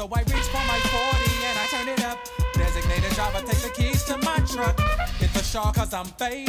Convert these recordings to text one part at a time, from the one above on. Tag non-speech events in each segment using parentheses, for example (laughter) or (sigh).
So I reach for my 40 and I turn it up. Designated driver, take the keys to my truck. Hit the shawl cause I'm fake.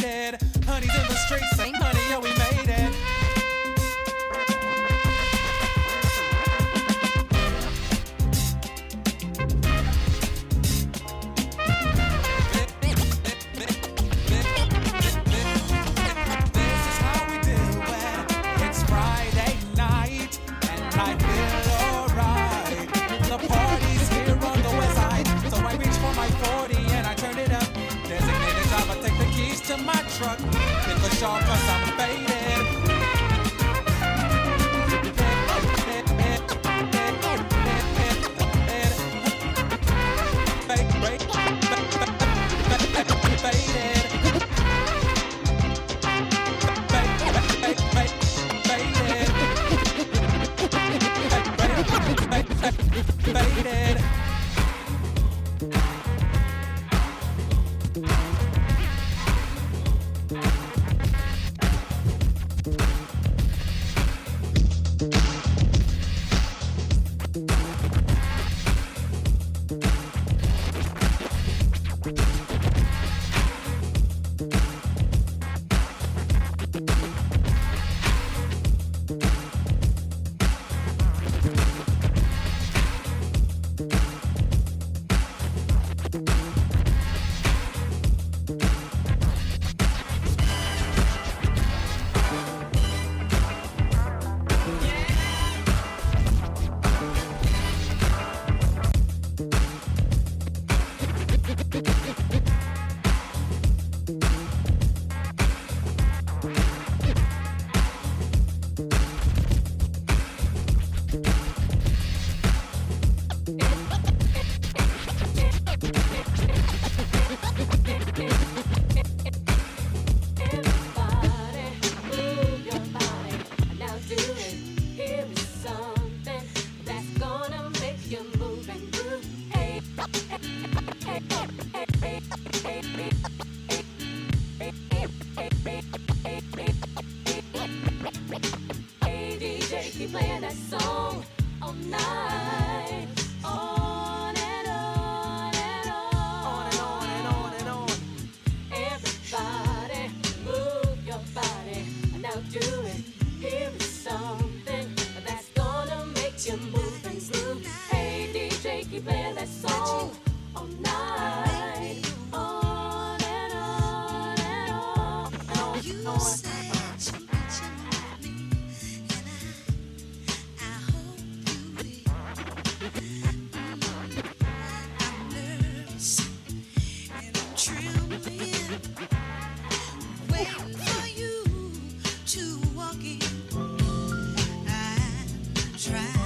try.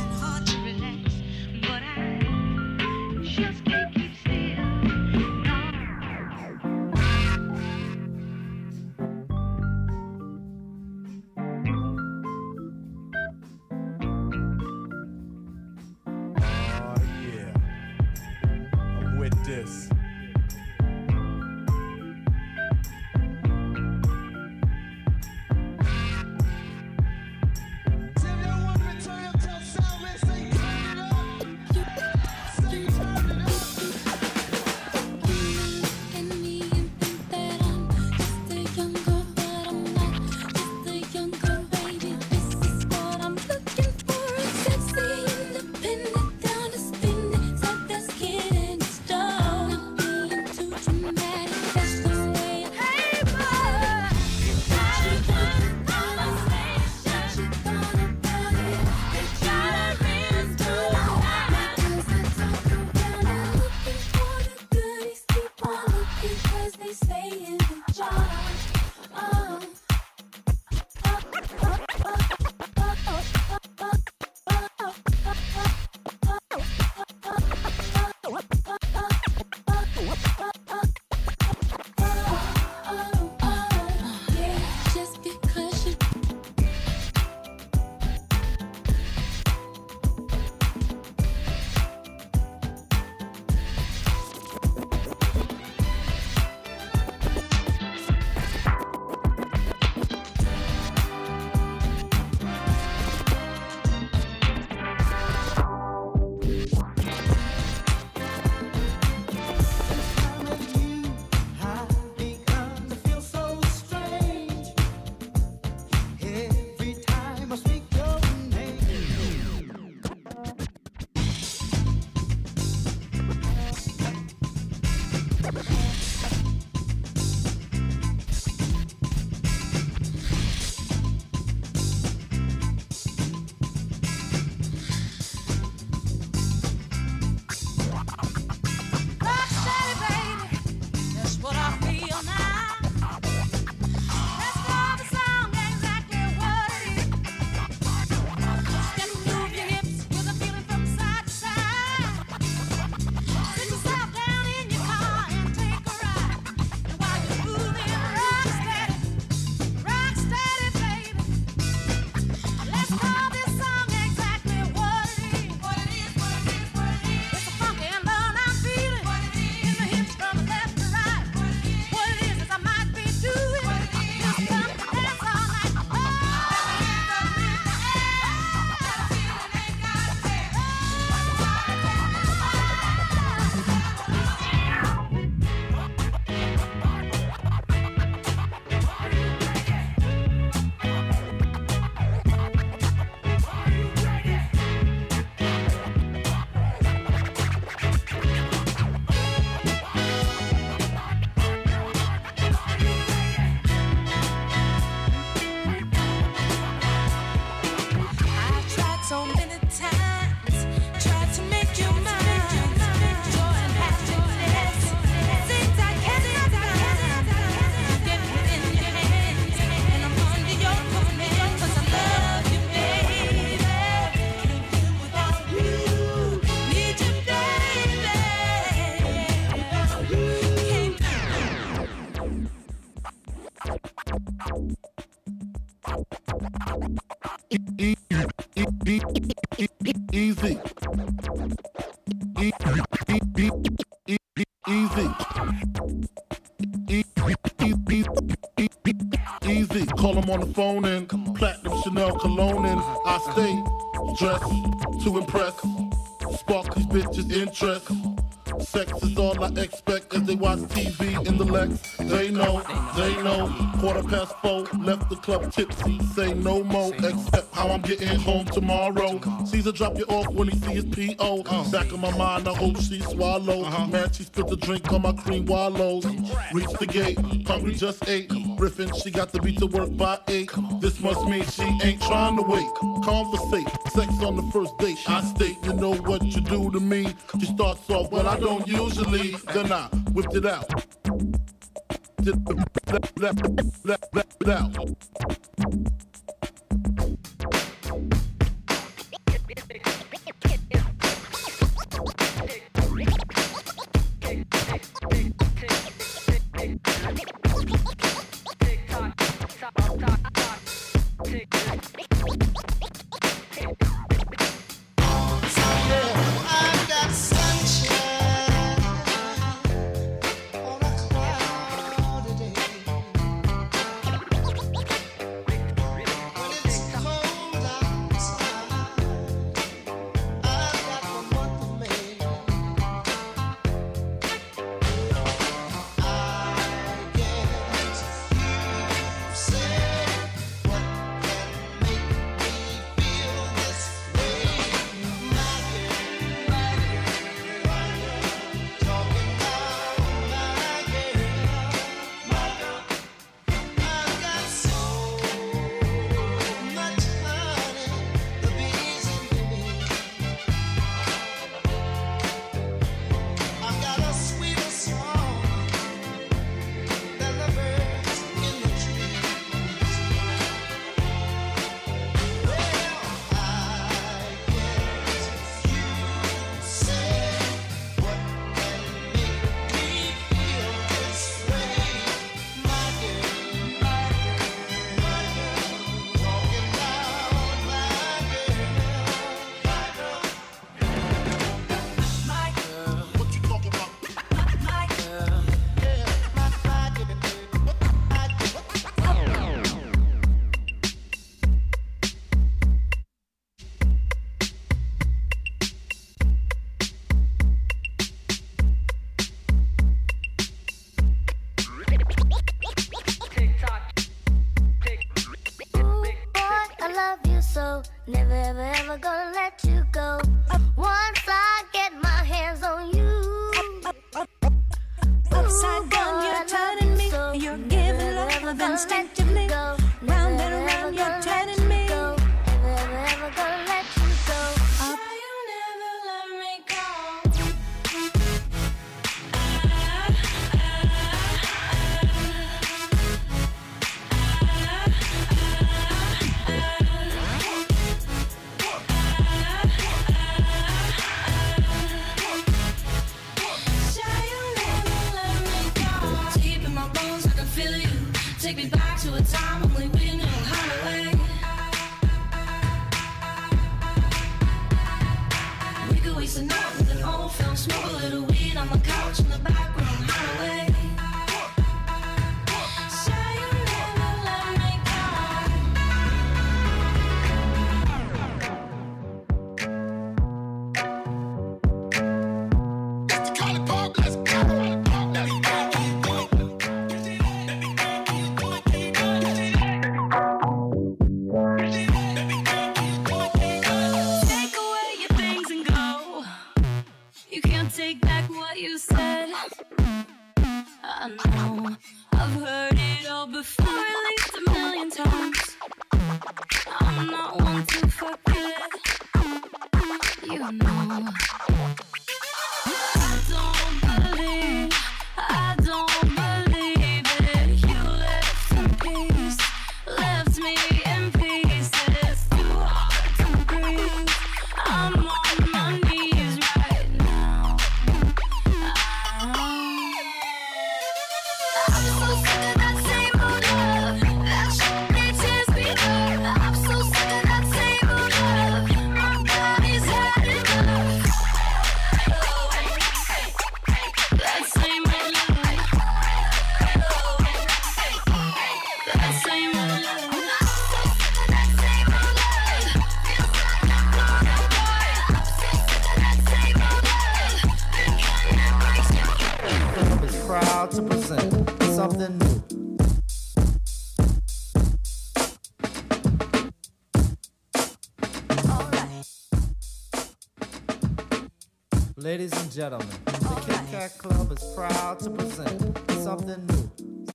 cologne and I stay dressed to impress. Spark these bitches' interest. Sex is all I expect as they watch TV in the Lex. They know, they know. Quarter past four, left the club tipsy. Say no more, except how I'm getting home tomorrow. Caesar drop you off when he see his PO. Back of my mind, I hope she swallows. Uh-huh. Man, she spit the drink on my cream wallows. Reach the gate, hungry just ate. Griffin, she got to be to work by eight. This must mean she ain't trying to wait. Conversate, sex on the first date. I state, you know what you do to me. She starts off, but I don't usually. Then I whipped it out just left, left, left, left, left. Gentlemen, the Kit Kat Club is proud to present something new,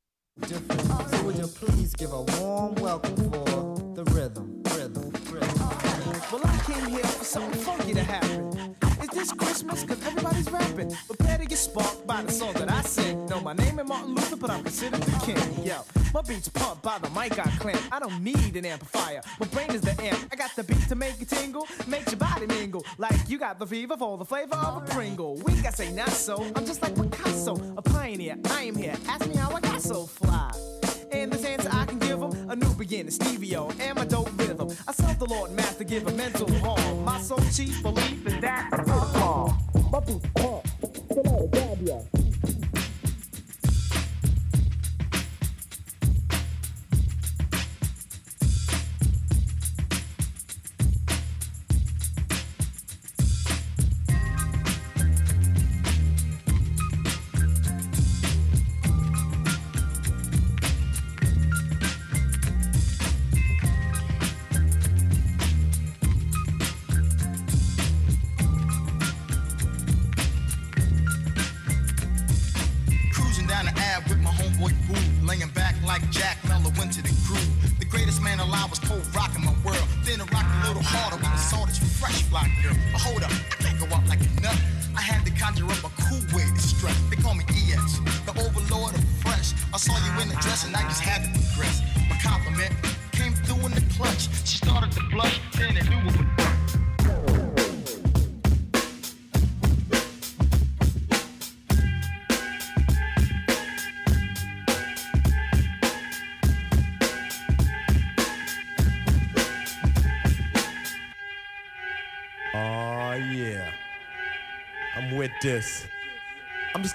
different. So would you please give a warm welcome for the rhythm, rhythm, rhythm. Well, I came here for something funky to happen. Is this Christmas? Cause everybody's rapping. Prepare to get sparked by the song that I sing. No, my name ain't Martin Luther, but I'm considered the king. Yo, my beats pumped by the mic I clamp. I don't need an amplifier. My brain is the amp. I got the beat to make you tingle, make your body mingle. Like you got the fever for the flavor of a Pringle. Got say not so. I'm just like Picasso, a pioneer. I am here. Ask me how I got so fly. And this answer I can give them a new beginning, Stevio, and my dope rhythm. I serve the Lord Master, give a mental harm. My soul chief belief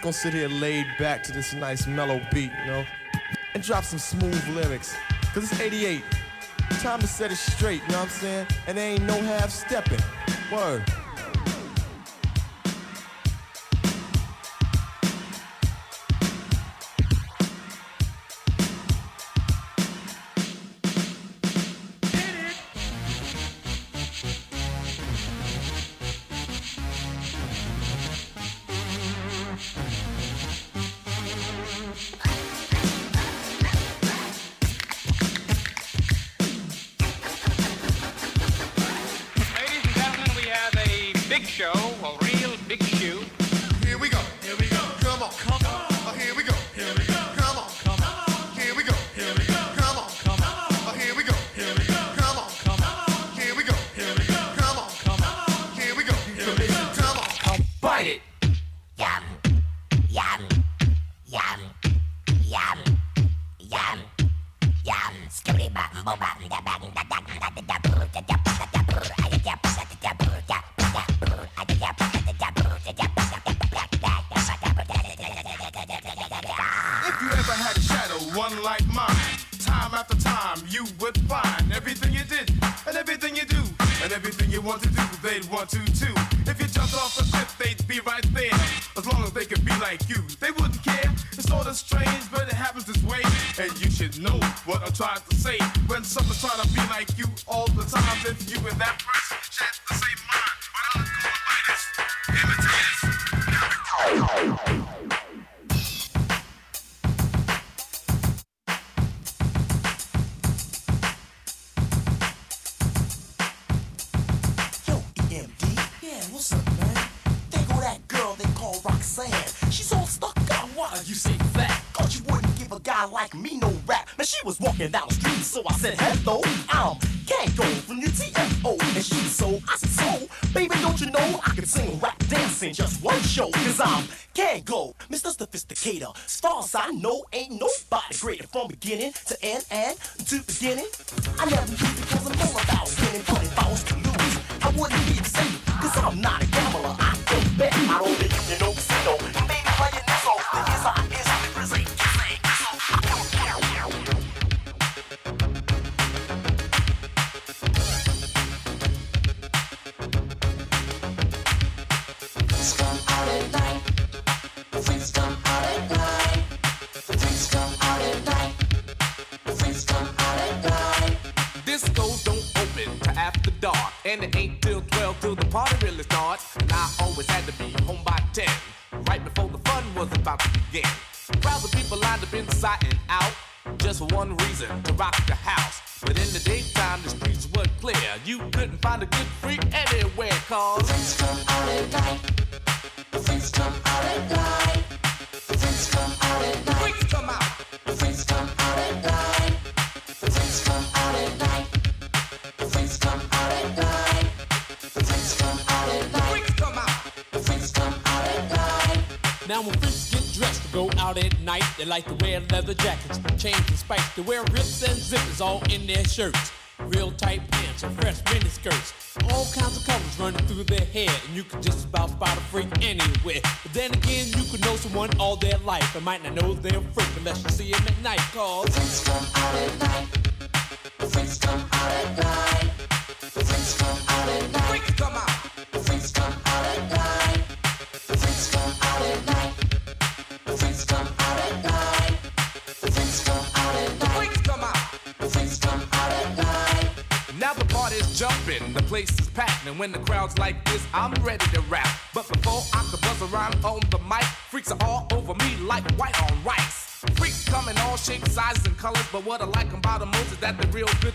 gonna sit here laid back to this nice mellow beat, you know, and drop some smooth lyrics. Cause it's 88. Time to set it straight, you know what I'm saying? And there ain't no half stepping. Word. Down the street, so I said, hello, I'm Can't Go from your TFO. And she so, I said, so, baby, don't you know I can sing, rap, dance in just one show? Cause I'm Can't Go, Mr. Sophisticator. As far as I know, ain't nobody greater from beginning to end and to beginning. I never wear rips and zippers all in their shirts. And when the crowd's like this, I'm ready to rap. But before I could buzz around on the mic, freaks are all over me like white on rice. Freaks come in all shapes, sizes, and colors, but what I like about them most is that they're real good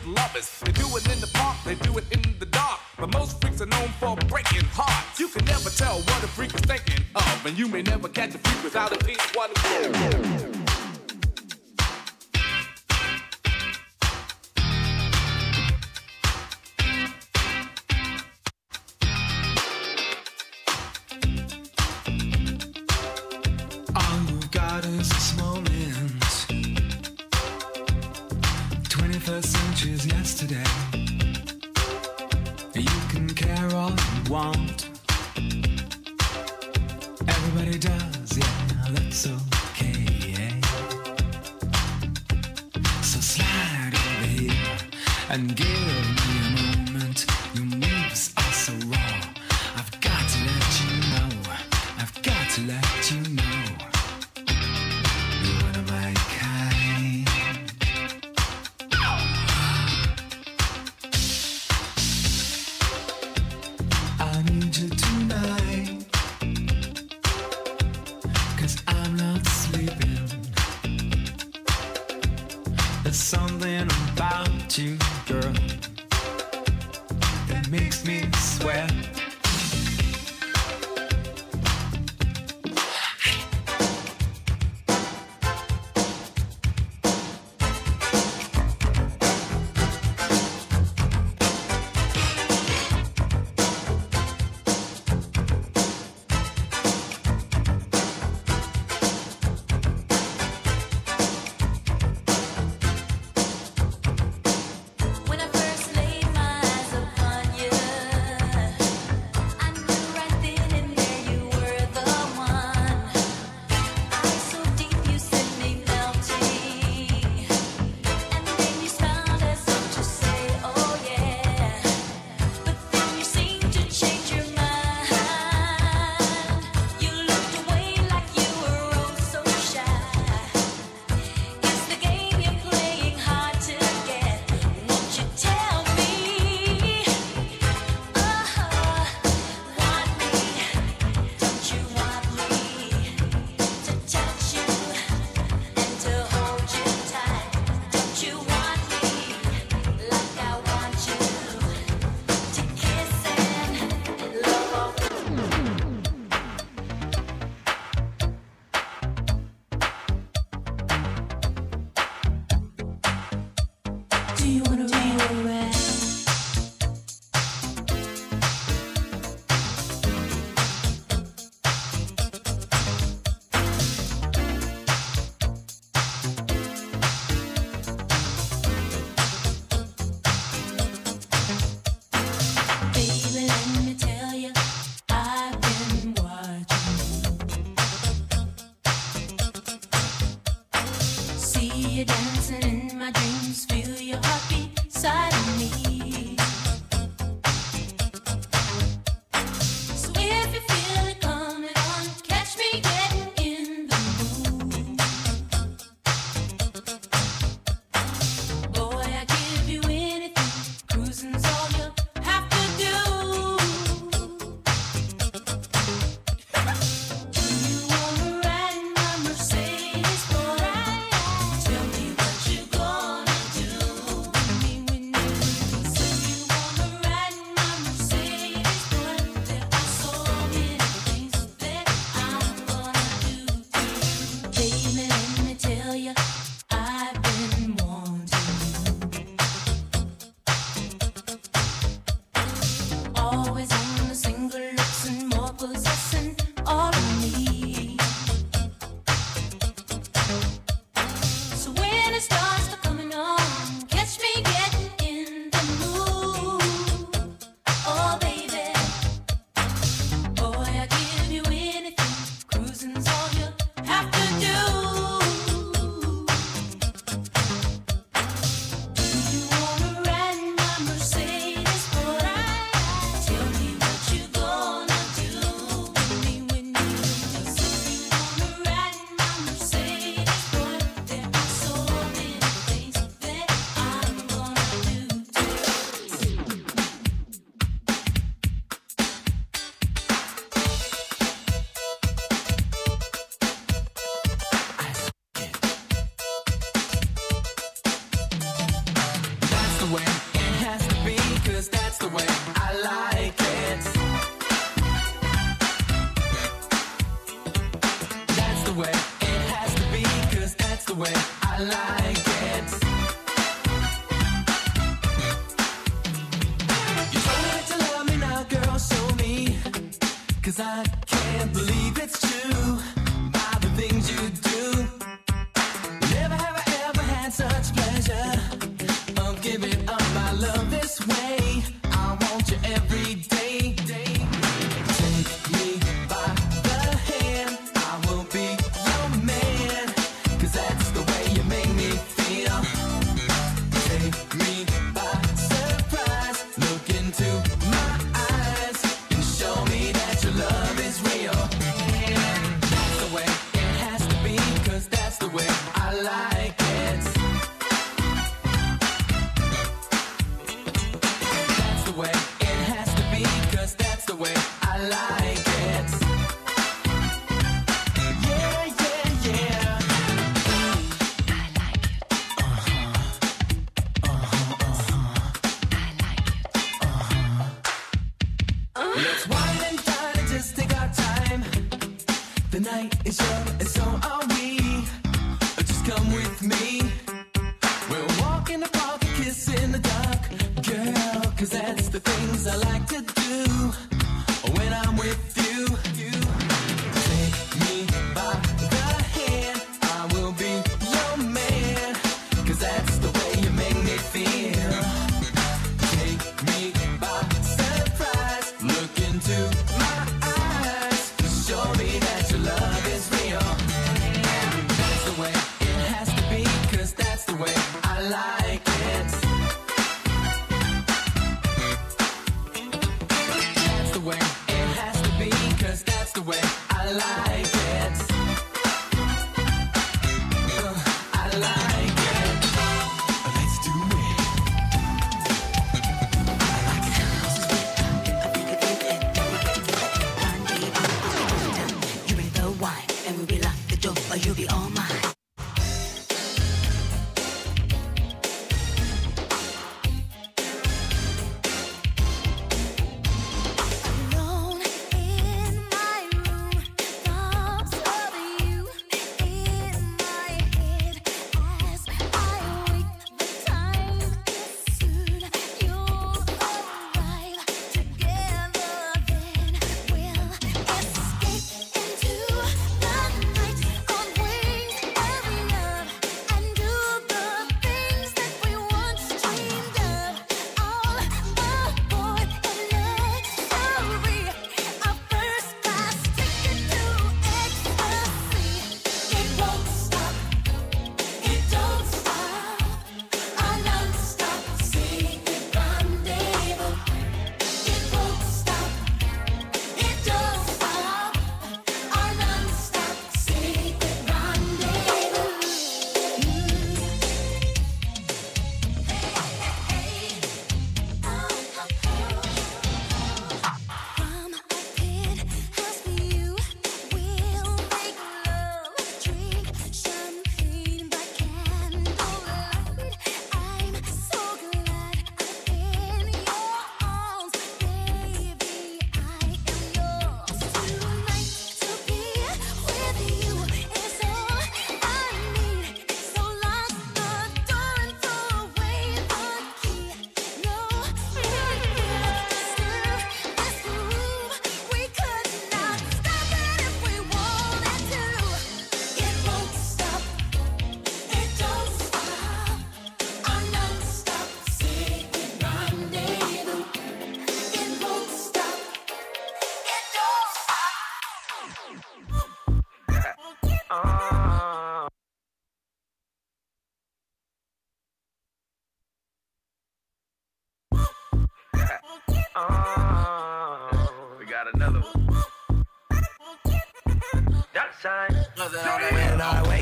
inside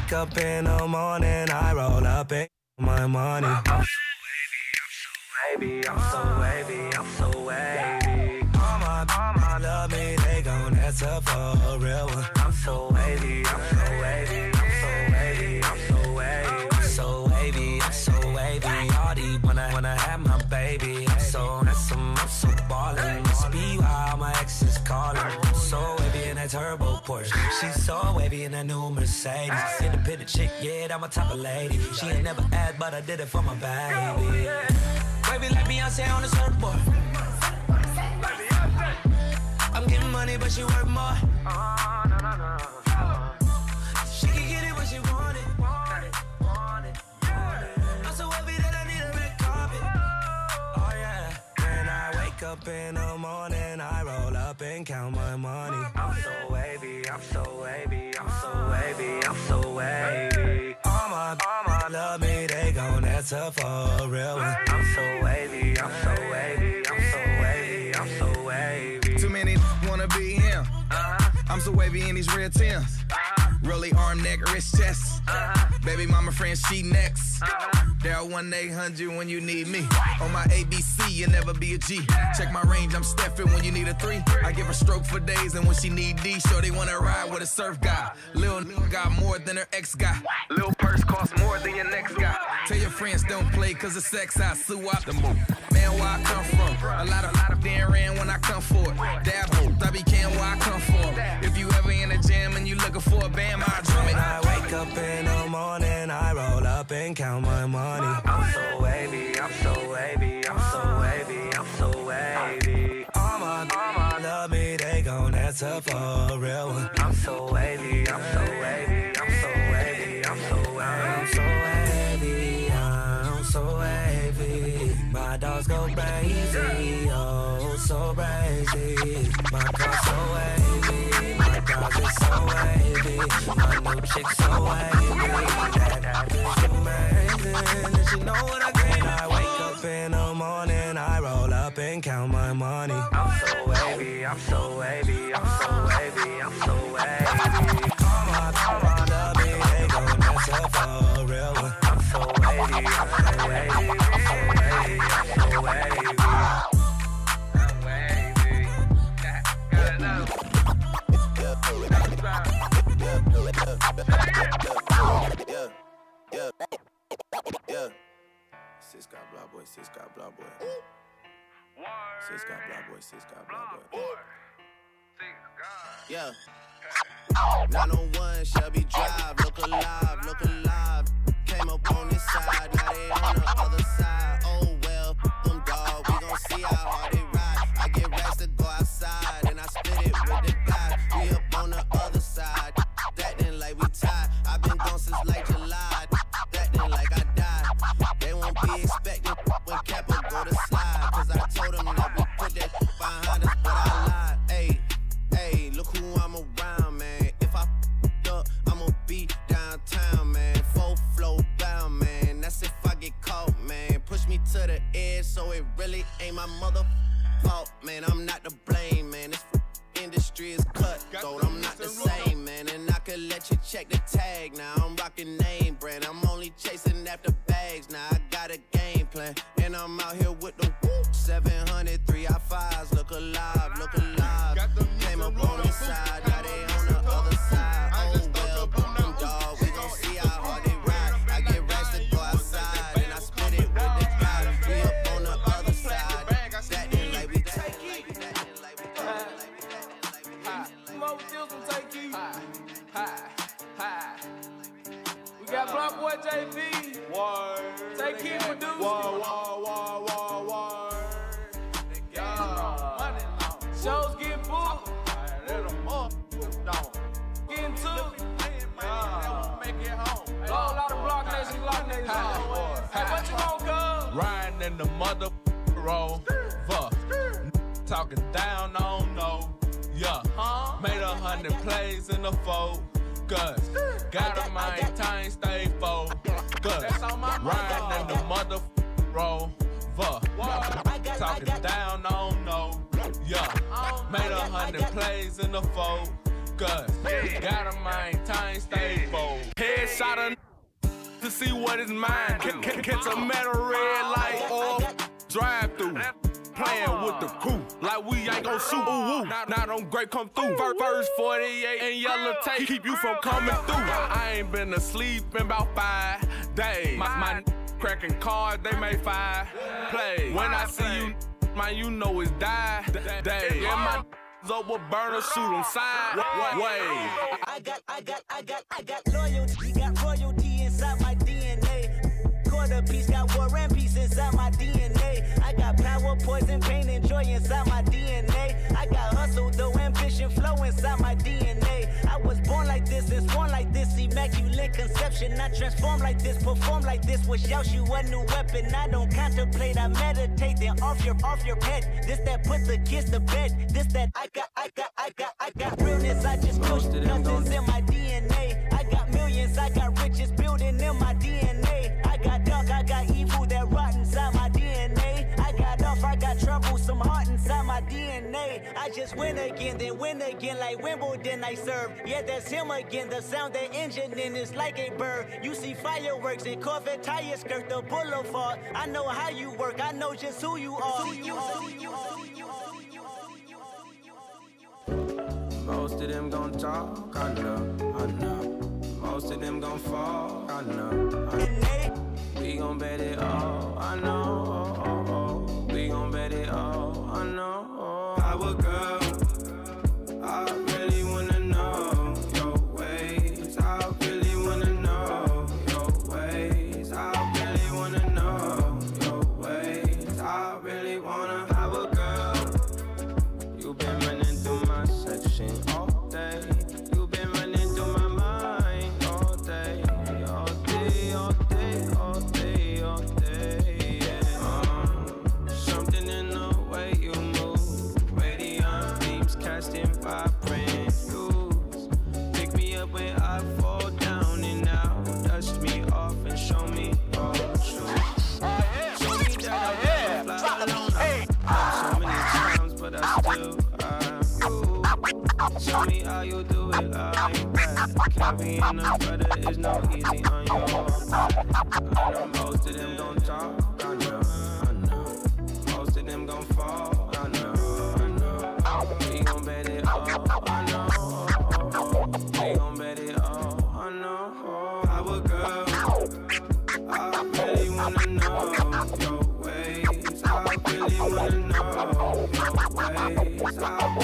wake up in the morning, I roll up in my money. In a new Mercedes. Hey. Independent chick, yeah, I'm a type of lady. She ain't never asked, but I did it for my baby. Baby, like Beyonce on the surfboard. I'm getting money, but she worth more. Oh, no, no, no. up in the morning, I roll up and count my money. Gon' answer for a real one. I'm so wavy, I'm so wavy, I'm so wavy, I'm so wavy. Too many wanna be him. Uh-huh. I'm so wavy in these red Tims. Really arm, neck, wrist, chest. Uh-huh. Baby mama friend, she next. Uh-huh. Dial 1 800 when you need me. On my ABC, you never be a G. Check my range, I'm Steffin when you need a three. I give her stroke for days, and when she need D, sure they wanna ride with a surf guy. Lil got more than her ex guy. Lil purse cost more than your next guy. Tell your friends don't play, cause the sex I sue out the move. Man, where I come from. A lot of, lot of Dan ran when I come for it. Dab, I be can where I come from. If you ever in a jam and you looking for a bam, I drum it. I wake up in the morning, I roll up and count my money. I'm so for a real one. I'm so wavy, I'm so wavy, I'm so wavy, I'm so wavy. I'm so wavy, I'm so wavy. My dogs go crazy, oh so crazy. My car so wavy, my dog is so wavy. My new chick so wavy. That, that is amazing. And she know what I get. I wake up in the morning, I roll up and count my money. I'm so wavy, I'm so wavy, I'm so wavy, I'm so wavy. Come on, come on, love me, they gon' answer for a real one. I'm so wavy, I'm wavy, I'm wavy, I'm wavy. I'm wavy. Know. Yeah, yeah, yeah. Sis got blah boy, sis got blah boy. Sis got blah boy, sis got blah boy. Yeah. 901 Shelby Drive, look alive, look alive. Came up on this side, really ain't my mother fault, man. I'm not to blame, man. This f- industry is cut, so I'm not the same, man. And I could let you check the tag now. I'm rocking name brand. I'm only chasing after bags now. I got a game plan, and I'm out here with the whoop. 700, three I fives. Look alive. Word. Tay Keith produced. Word, word, word, word, word. Yeah. Shows getting booked. Getting took. A lot of Block Nation, Block Nation. Hey, what you want, cuz? Riding in the mother roll. Fuck. Talking down, I don't know. Yeah. Made a hundred (laughs) plays in the fold. Cause gotta time stay focused. Riding in the mother roll. Talking down, I don't know. Yeah. Made a hundred plays in the fold. Cause gotta time stay focused. Headshot a to see what is mine. Ca- ca- Catch a metal red light or drive through. Playing with the crew like we ain't gon' shoot. Ooh, ooh. Now, now them great come through. First 48 and yellow tape keep you from coming through. I ain't been asleep in about five days. My, my cracking cards, they make five plays. When I see you, man, you know it's die day. Yeah, my (laughs) up with burner, shoot 'em side way. I got, I got, I got, I got loyalty, got royalty my word of peace. Got war and peace inside my DNA. I got power, poison, pain, and joy inside my DNA. I got hustle, though, ambition, flow inside my DNA. I was born like this and sworn like this. Immaculate conception. I transform like this, perform like this. Wish out you a new weapon. I don't contemplate, I meditate. Then off your, off your head. This that put the kids to bed. This that I got, I got, I got, I got realness. I just push nothing's in my DNA. I got millions, I got riches. I just win again, then win again like Wimbledon I serve. Yeah, that's him again. The sound that engine in is like a bird. You see fireworks and Corvette tires skirt the boulevard. I know how you work, I know just who you are. Who you are. Who you are. Most of them gon' talk, I know, I know. Most of them gon' fall, I know. I know. We gon' bet it all, I know. oh, oh, oh. We gon' bet it all, I know. Show me how you do it like that. Carrying a brother is no easy on back. I know most of them gon' talk. I know, I know. Most of them gon' fall. I know, I know. We gon' bet it all. I know. We gon' bet it all. I know. Our girl. I really wanna know your ways. I really wanna know your ways. I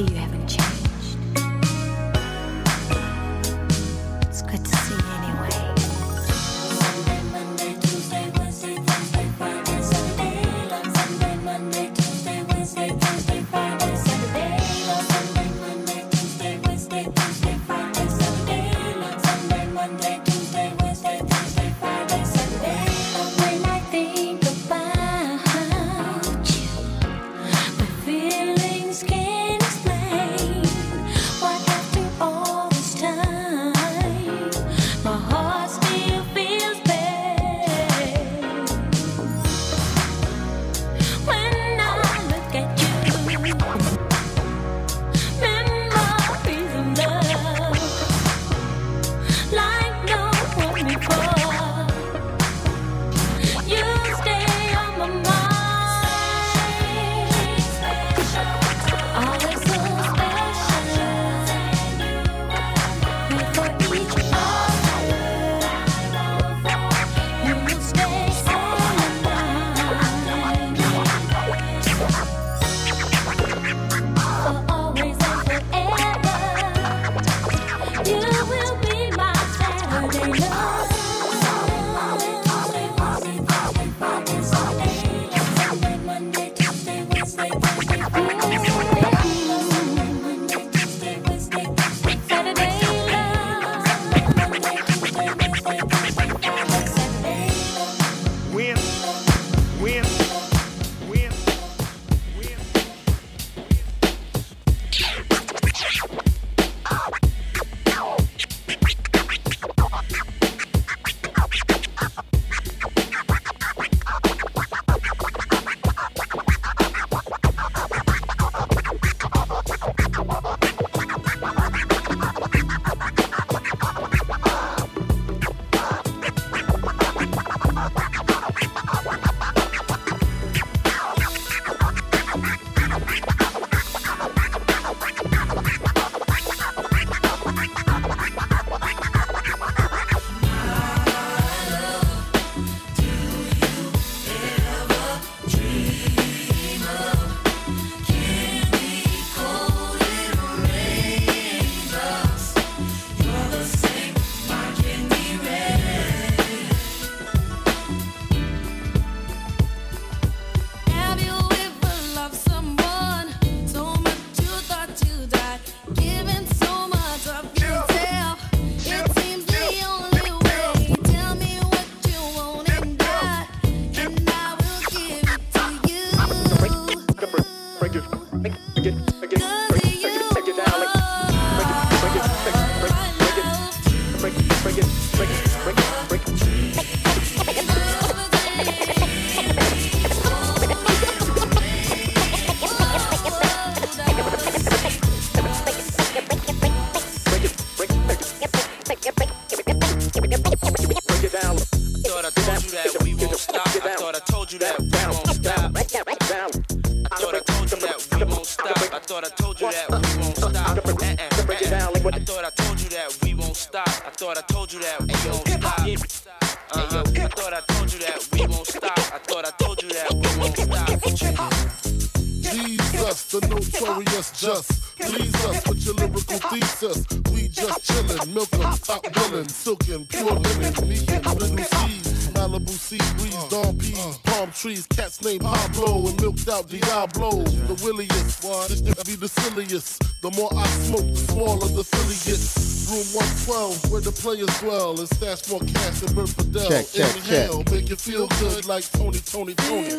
See, you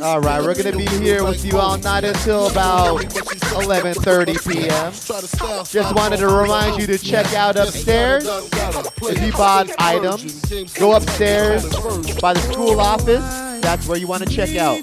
All right, we're gonna be here with you all night until about 11:30 p.m. Just wanted to remind you to check out upstairs the bought items. Go upstairs by the school office. That's where you want to check out.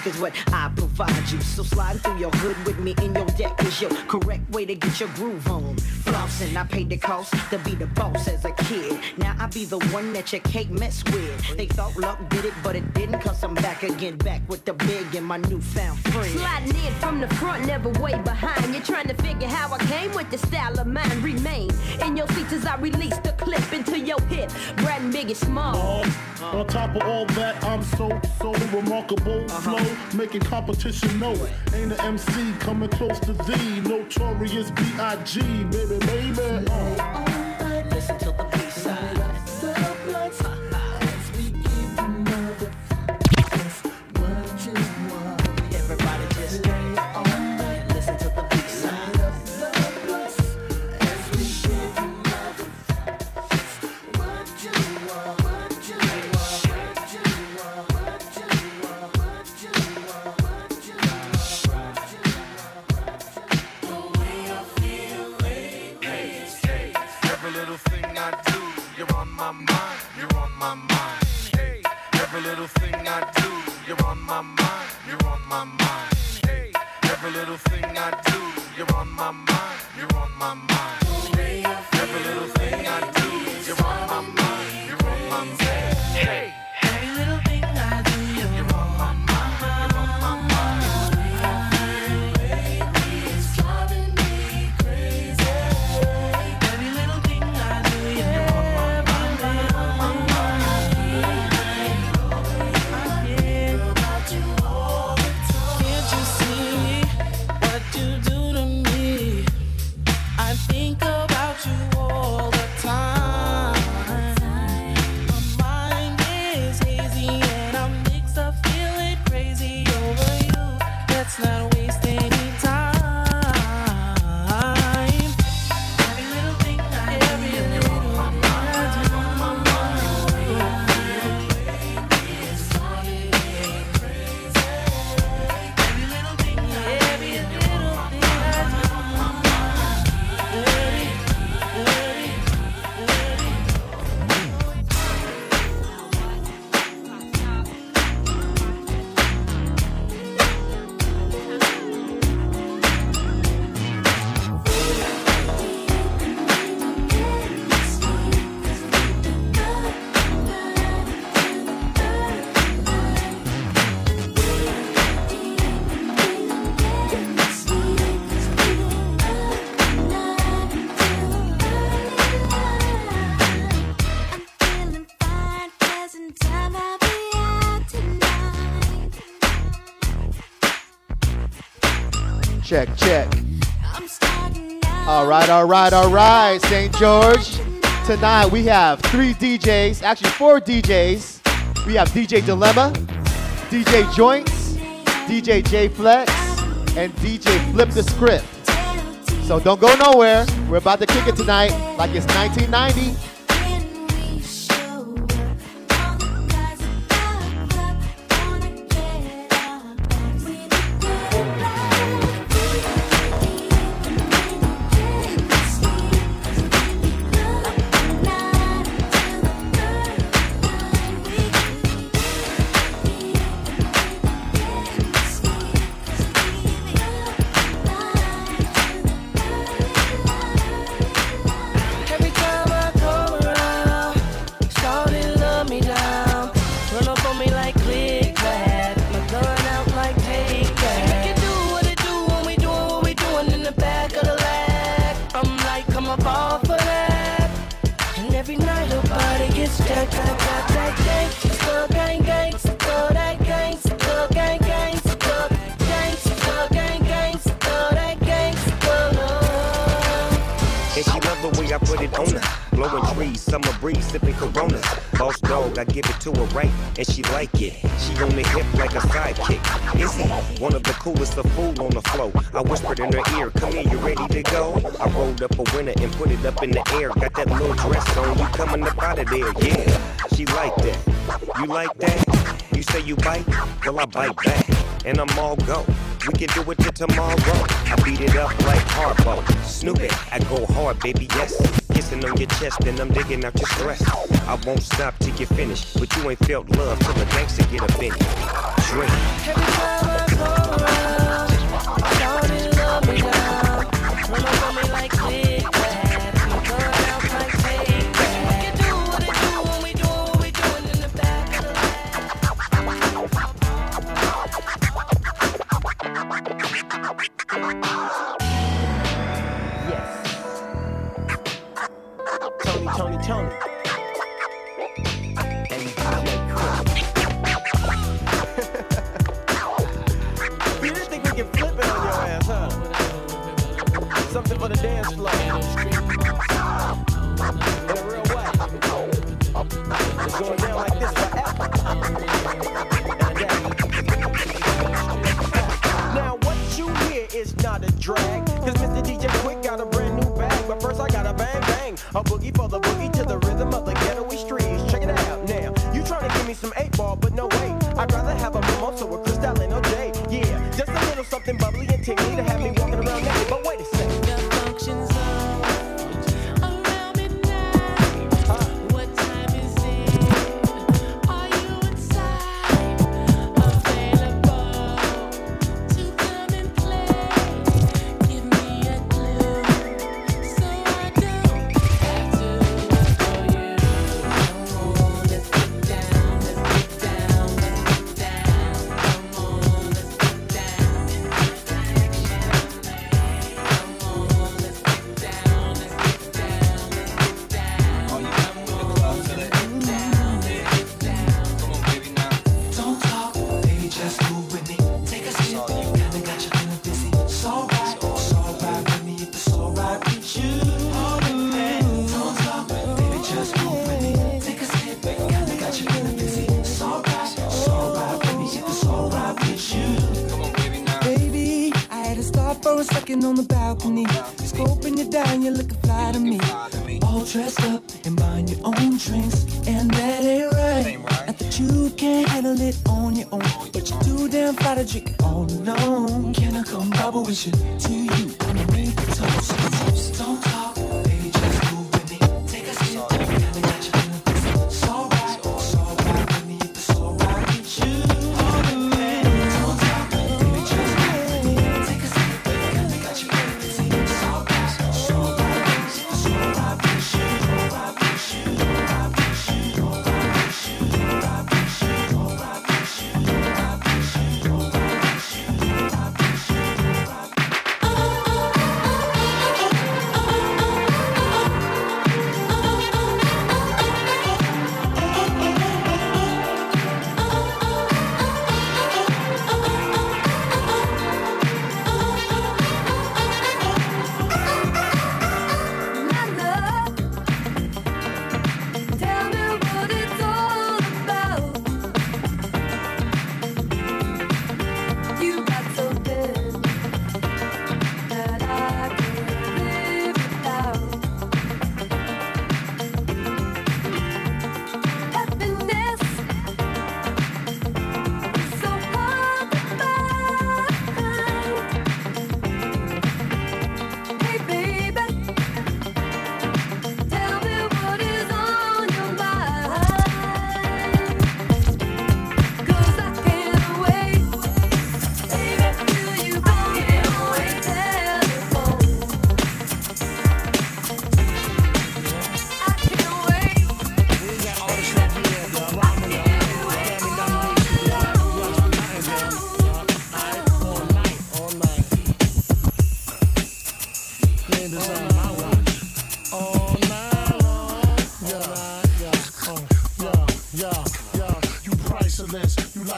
For is what I provide you. So slide through your hood with me in your deck is your correct way to get your groove on. Flossing, I paid the cost to be the boss as a kid. Now I be the one that you can't mess with. They thought luck did it, but it didn't. Cause I'm back again, back with the big and my newfound friend. Sliding in from the front, never way behind. You're trying to figure how I came with the style of mine. Remain in your seats as I release the clip into your hip. Brad big and Biggie Small. On top of all that, I'm so, so remarkable. Flow, making competition know. Ain't an MC coming close to thee. Notorious B.I.G. Baby, baby. Uh. Check, check. All right, all right, all right, St. George. Tonight we have three DJs, actually four DJs. We have DJ Dilemma, DJ Joints, DJ J Flex, and DJ Flip the Script. So don't go nowhere. We're about to kick it tonight like it's 1990. bite back, and I'm all go. We can do it till tomorrow. I beat it up like hardball. Snoop it, I go hard, baby, yes. Kissing on your chest, and I'm digging out your stress. I won't stop till you finish, but you ain't felt love till the gangster get offended. Drink. Every time I go around. on the balcony. Scoping you down, you looking fly to me. All dressed up and buying your own drinks. And that ain't right. Not that you can't handle it on your own. But you're too damn fly to drink all alone. Can I come bubble with you? To you, I'ma make a toast.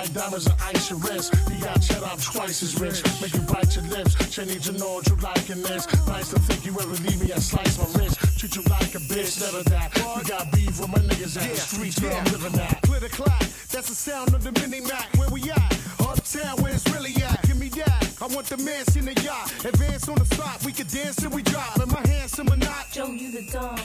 like diamonds and ice your wrist. You got cheddar, I'm twice as rich. Make you bite your lips. She need to know what you like in this. Nice to think you ever leave me. I slice my wrist. Treat you like a bitch, never that. You got beef with my niggas at yeah, the streets yeah. where I'm living at. Clear the clock. That's the sound of the mini Mac. Where we at? Uptown, where it's really at. Give me that. I want the mansion, the yacht. Advance on the spot. We can dance and we drop. And my handsome or not. Show you the dawn.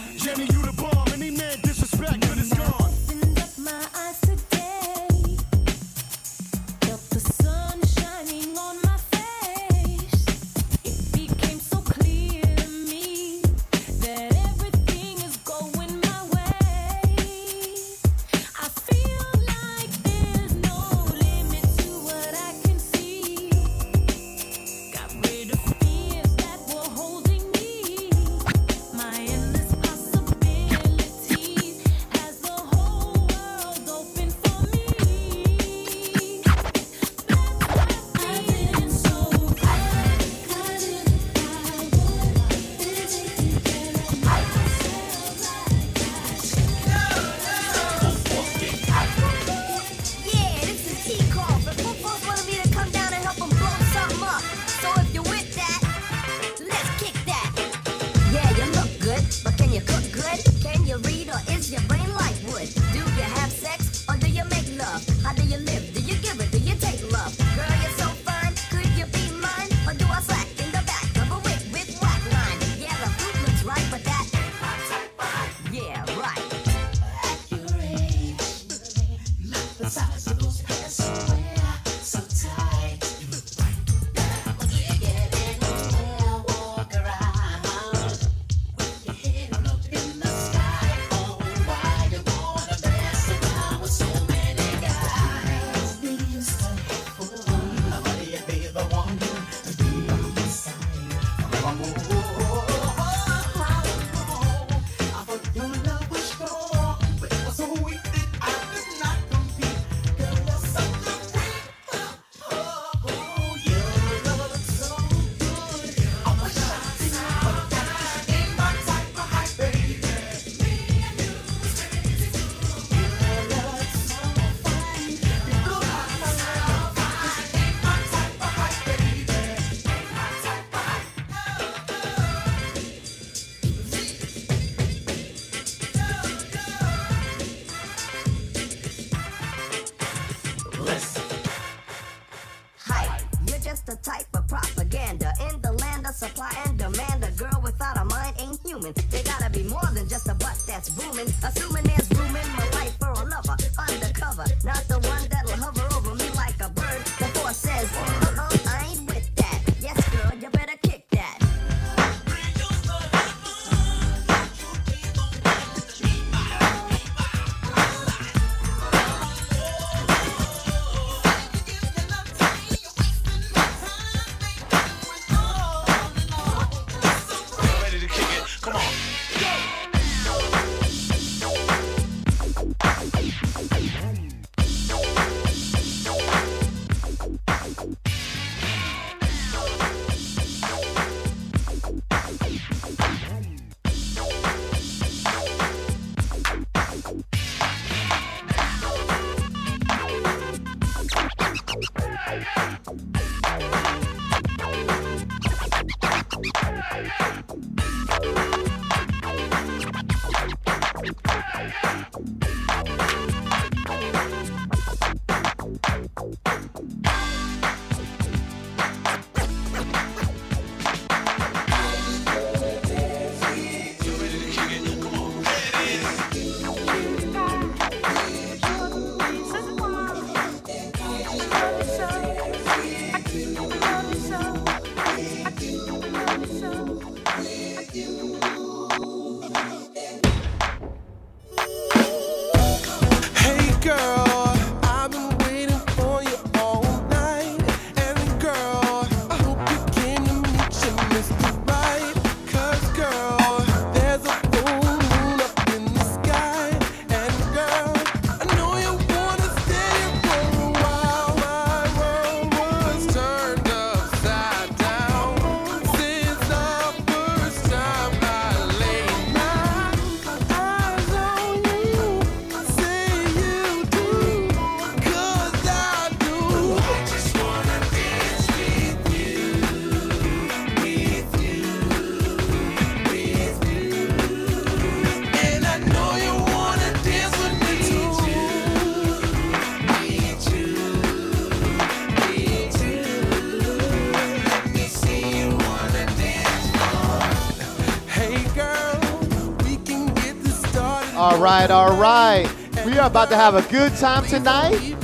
right, all right. We are about to have a good time tonight,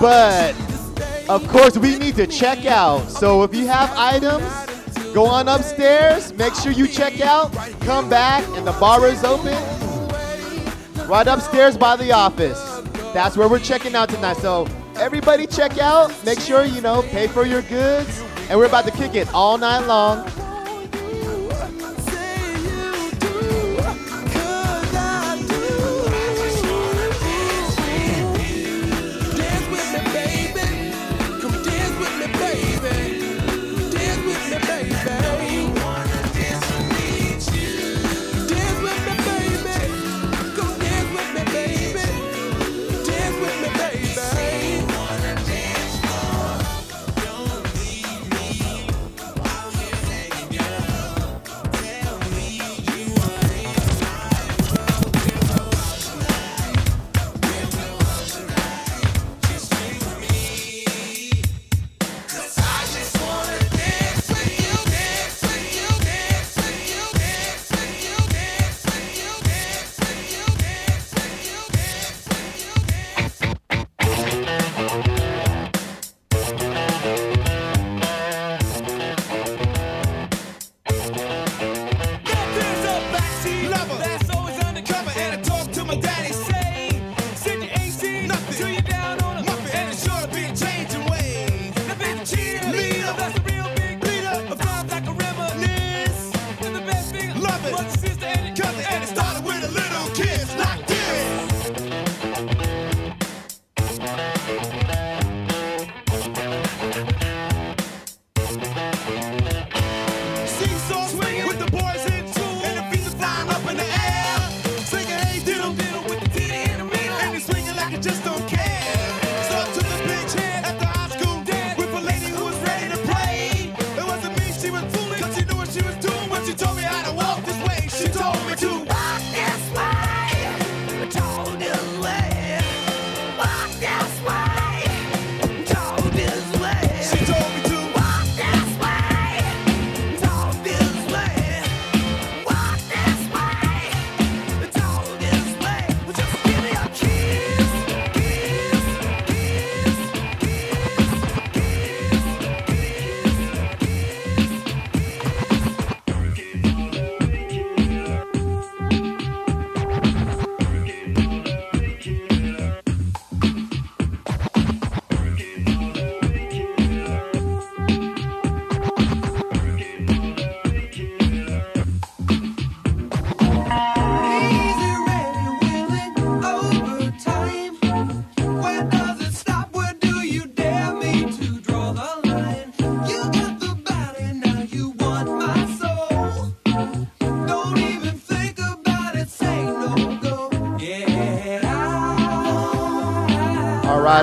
but of course we need to check out. So if you have items, go on upstairs, make sure you check out, come back, and the bar is open right upstairs by the office. That's where we're checking out tonight. So everybody check out, make sure you know, pay for your goods, and we're about to kick it all night long.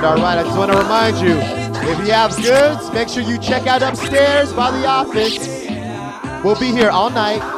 All right, I just want to remind you, if you have goods, make sure you check out upstairs by the office. We'll be here all night.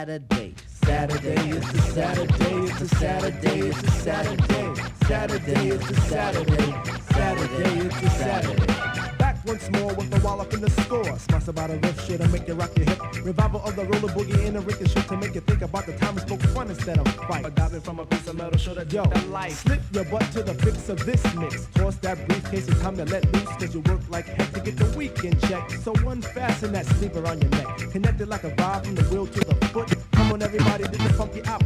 Saturday. Saturday, it's a Saturday, it's a Saturday, it's a Saturday. Saturday, it's a Saturday. Saturday, it's a Saturday Back once more with the wall up in the score. Sponsored by the rough shit, I make you rock your hip. Revival of the roller boogie in a rickety ricochet to make you think about the time we spoke fun instead of fight. Adopted from a piece of metal, show that yo, that life. Slip your butt to the fix of this mix. Toss that briefcase, it's time to let loose, cause you work like heck to get the weekend check. So unfasten that sleeper on your neck. Connected like a vibe from the wheel to the on everybody. Did the funky app.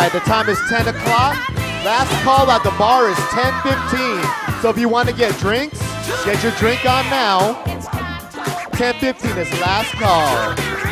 right, the time is 10 o'clock. Last call at the bar is 10.15. So if you want to get drinks, get your drink on now. 10.15 is last call.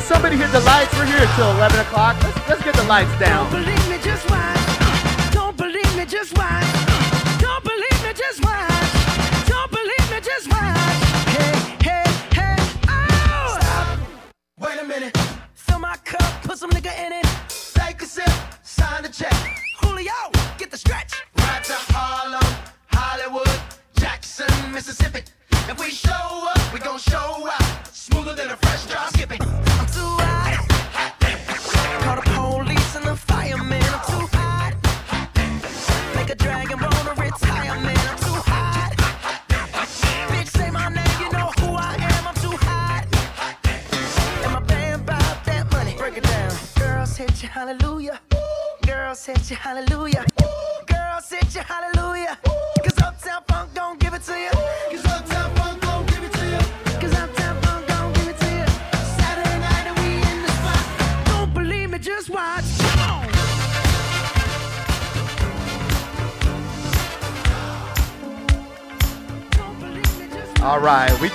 Can somebody hit the lights? We're here till 11 o'clock. Let's, let's get the lights down.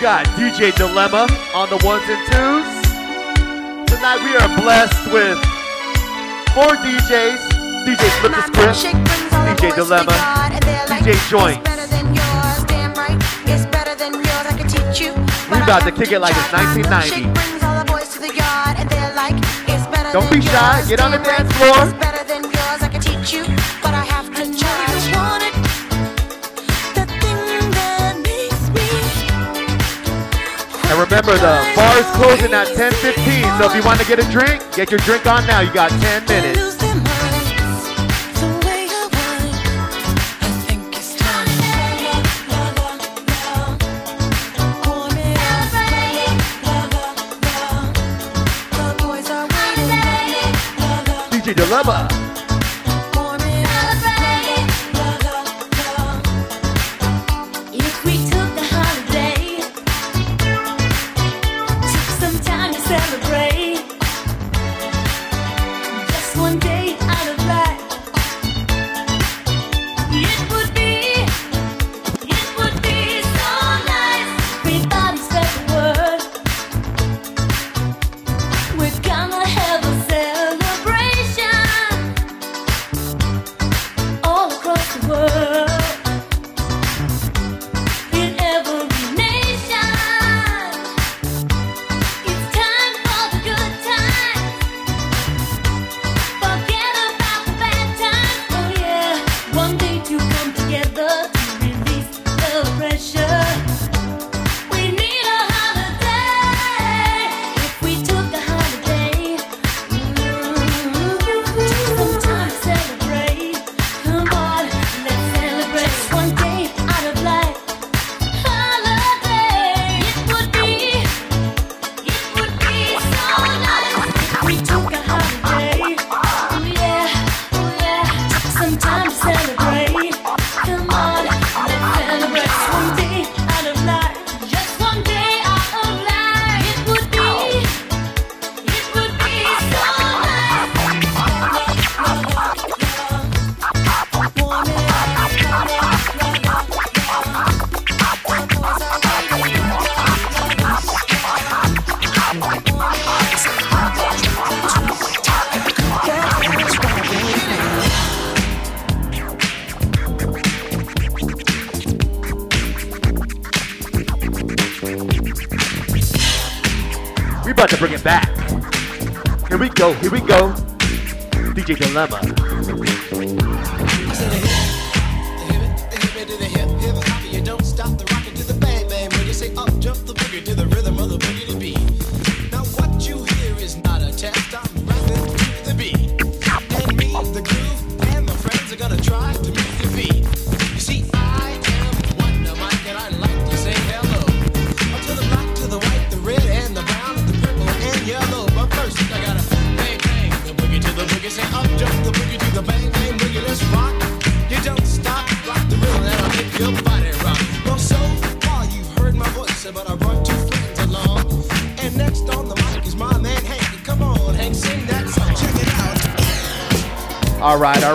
got DJ Dilemma on the ones and twos. Tonight we are blessed with four DJs. DJ Flip the Script, DJ Dilemma, DJ Joint. We about to kick it like it's 1990. Don't be shy. Get on the dance floor. And remember, the bar is closing at 10.15, so if you want to get a drink, get your drink on now. You got 10 minutes. DJ Dilemma. Here we go, DJ Dilemma.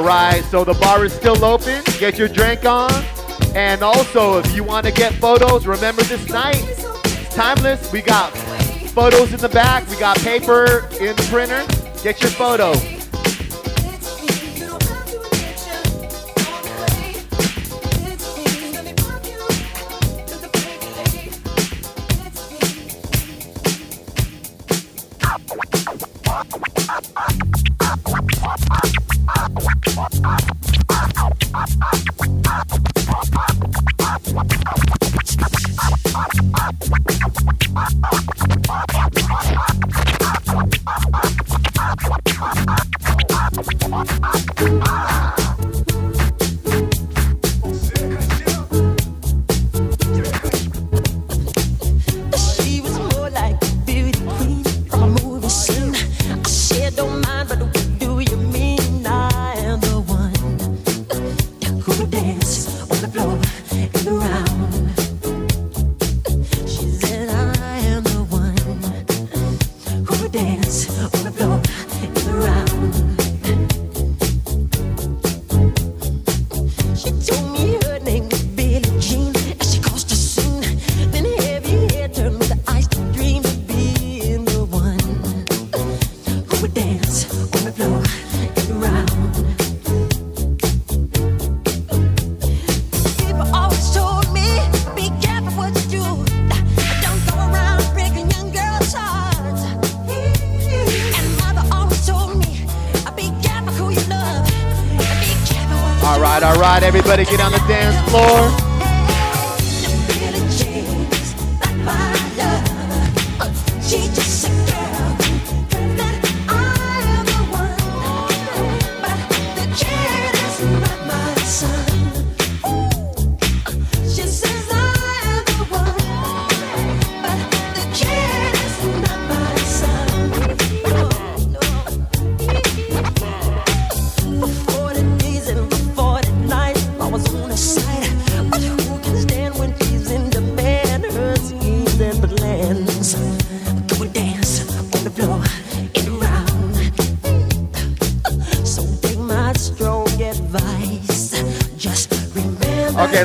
All right, so the bar is still open. Get your drink on. And also, if you want to get photos, remember this night, it's timeless. We got photos in the back, we got paper in the printer. Get your photo.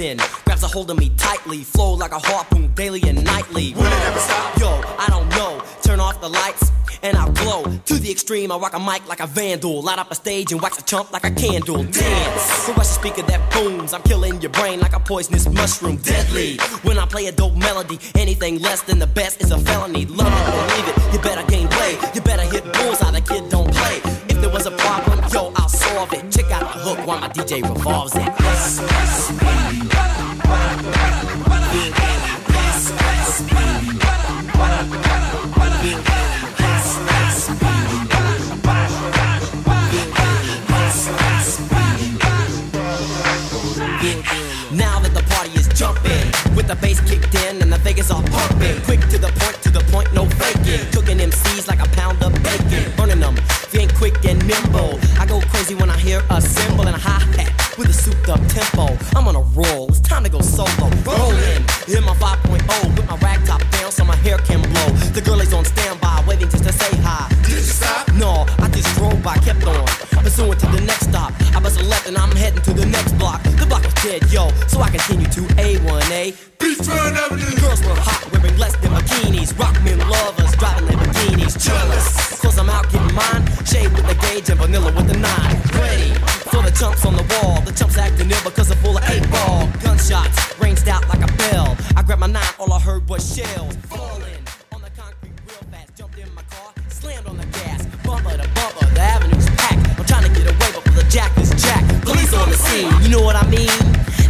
Grabs a hold of me tightly, flow like a harpoon daily and nightly. Will it ever stop? Yo, I don't know. Turn off the lights and I'll glow. To the extreme, I rock a mic like a vandal. Light up a stage and wax a chump like a candle. Dance. So watch the speaker that booms. I'm killing your brain like a poisonous mushroom. Deadly. When I play a dope melody, anything less than the best is a felony. Love it or leave it, you better gain play. It. The hook while my DJ revolves it.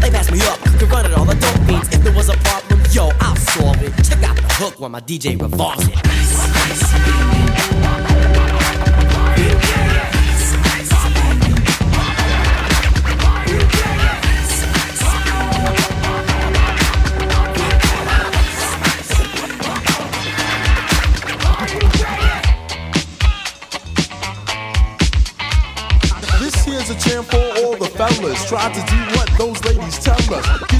They passed me up, could run it all the dope beans. If there was a problem, yo, I'll solve it. Check out the hook while my DJ revolves it. Try to do what those ladies tell us. Get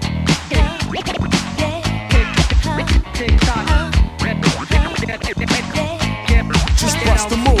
Just bust the move.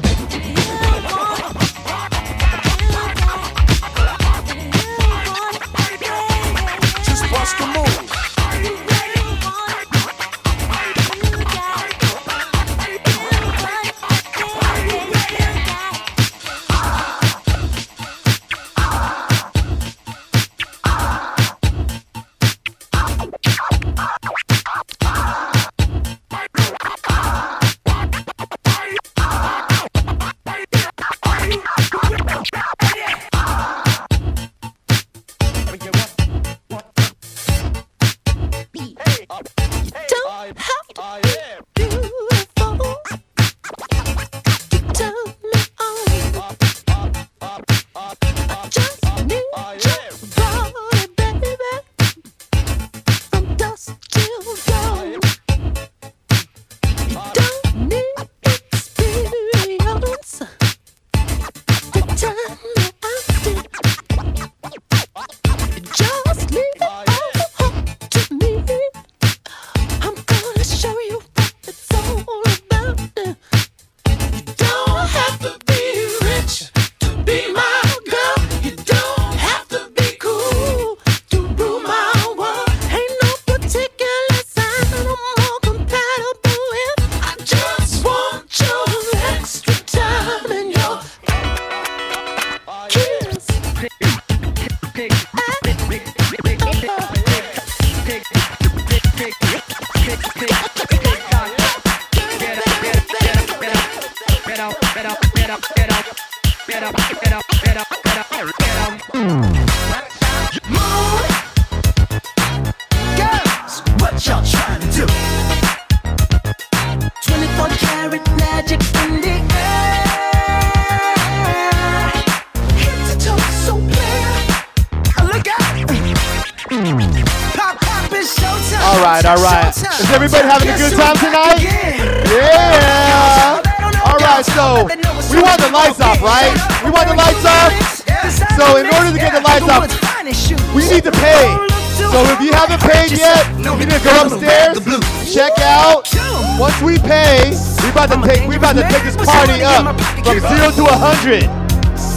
100.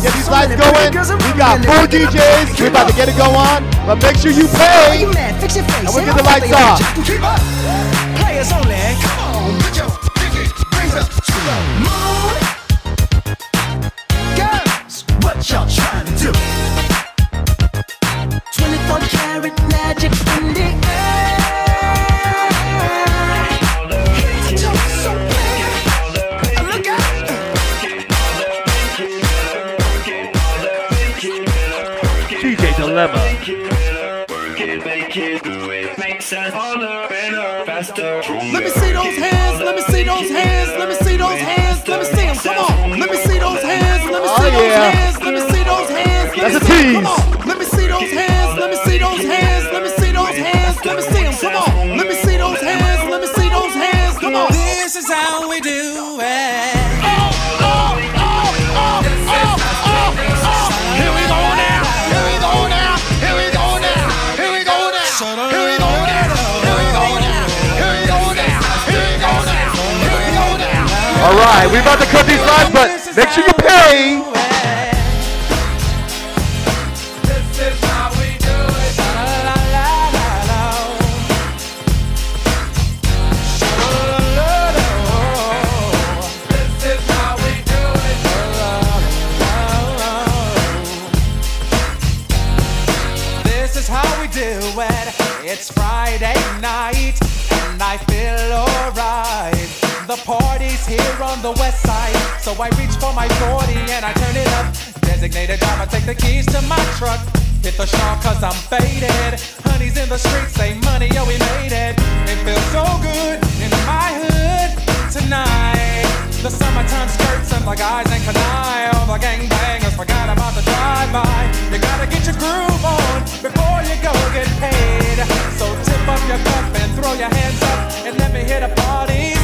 Get these lights going. We got four DJs. We're about to get it go on. But make sure you pay. And we'll get the lights off. Players only. Let me see those hands, let me see those hands, let me see those hands, let me see them, come on. Let me see those hands, let me Oh, see those hands, let me see those hands, let That's me a see them, come on. Let me see those hands, let me see those hands, let me see those hands, let me see them, come on. Let me see those hands, let me see those hands, come on. This is how we do it. All right, we about to cut these lines, but make sure you pay. It's Friday night and I feel alright. The party's here on the west side, so I reach for my 40 and I turn it up. Designated driver, take the keys to my truck. Hit the shop cause I'm faded. Honey's in the streets, say money, yo, we made it. It feels so good in my hood tonight. The summertime skirts and the guys in Kani. The gangbangers forgot about the drive-by. You gotta get your groove on before you go get paid. So tip up your cup and throw your hands up and let me hit the party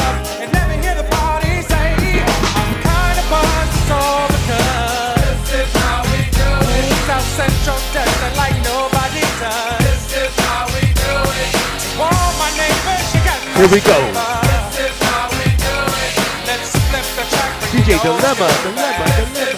Here we go. DJ Dilemma, Dilemma, Dilemma.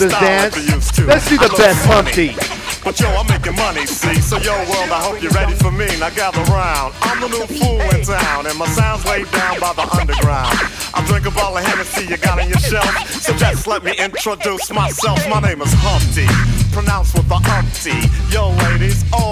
Know you all know this dance. Let's see the best Humpty. But yo, I'm making money, see? So yo, world, I hope you're ready for me. Now gather round. I'm the new fool in town, and my sound's laid down by the underground. I drink a bottle of Hennessy you got on your shelf. So just let me introduce myself. My name is Humpty, pronounced with the umpty. Yo, ladies, oh, how I like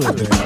to it.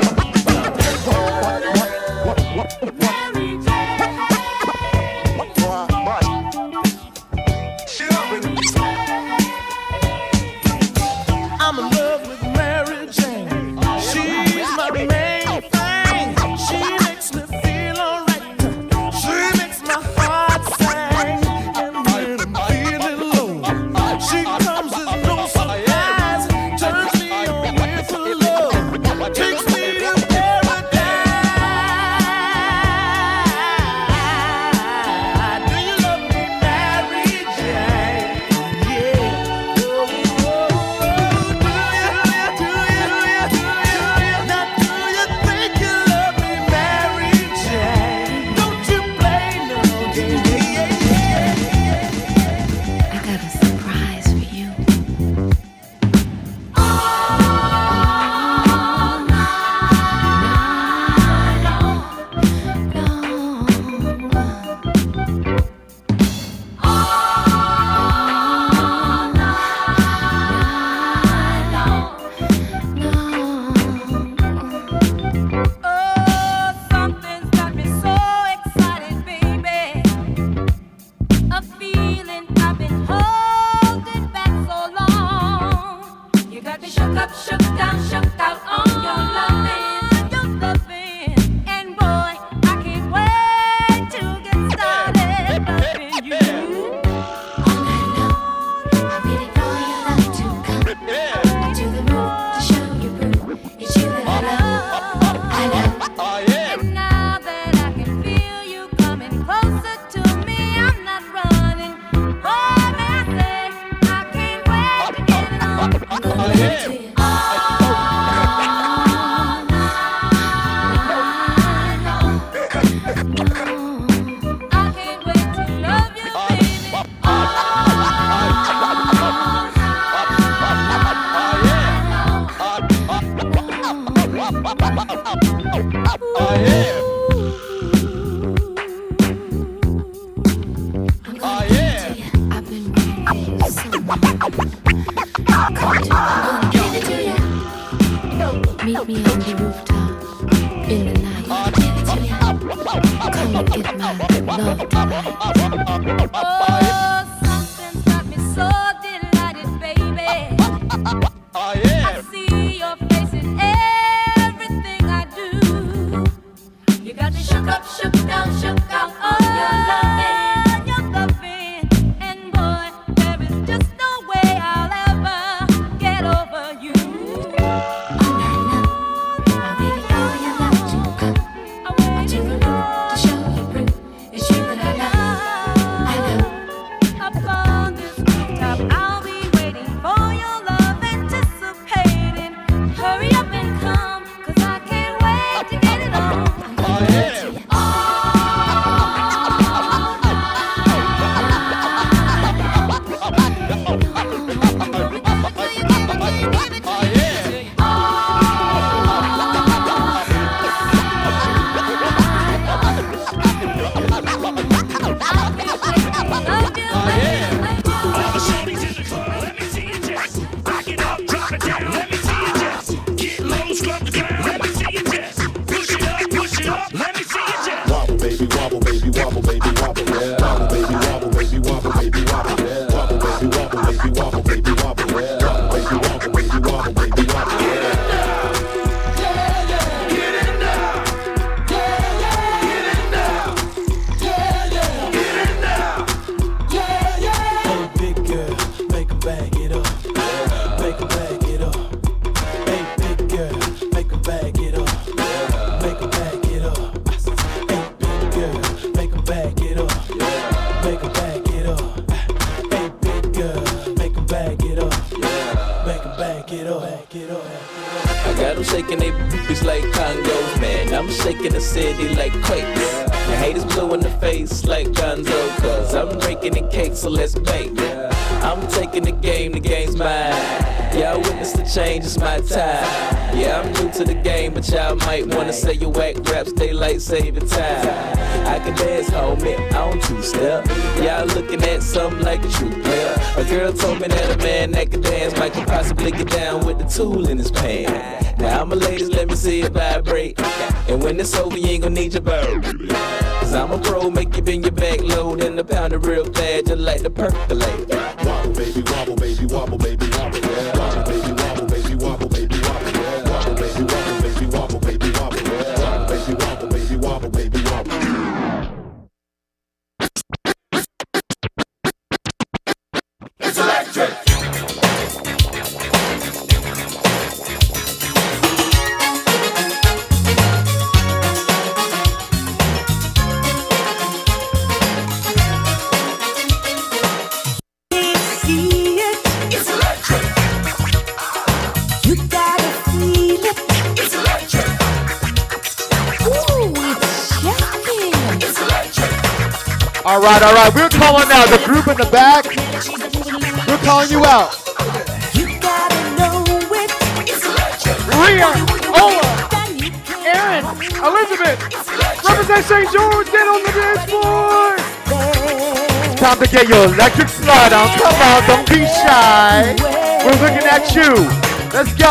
when it's over, you ain't gonna need your bird. Cause I'm a pro, make you bend your back low, then the pound of real bad, just like the percolate.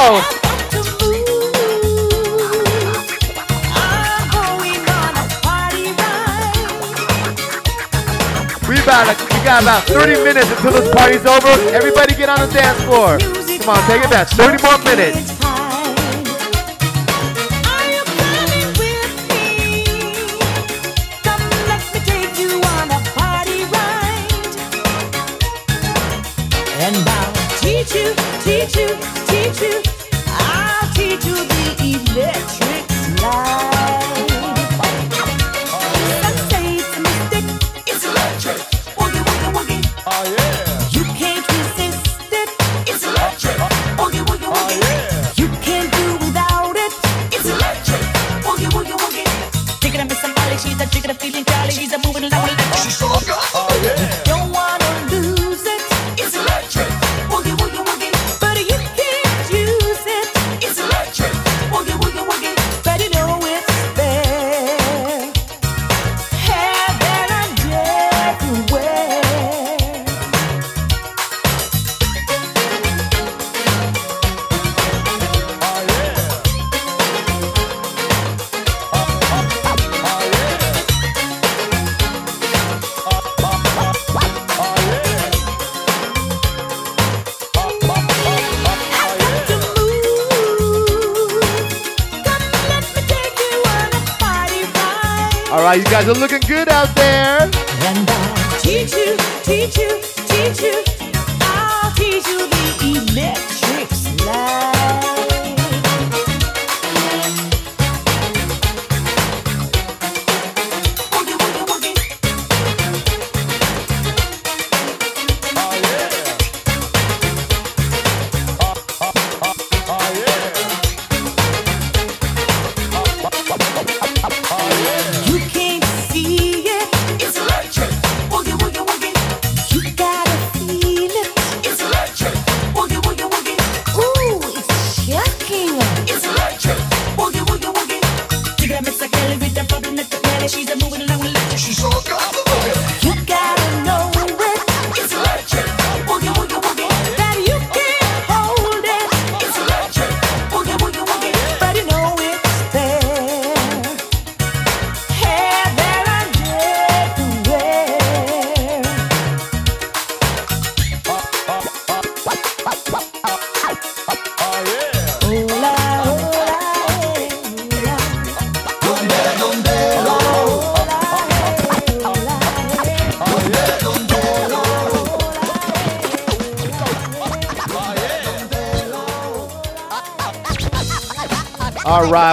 We about to, we got about 30 minutes until this party's over. Everybody get on the dance floor. Come on, take it back. 30 more minutes. teach you, teach you.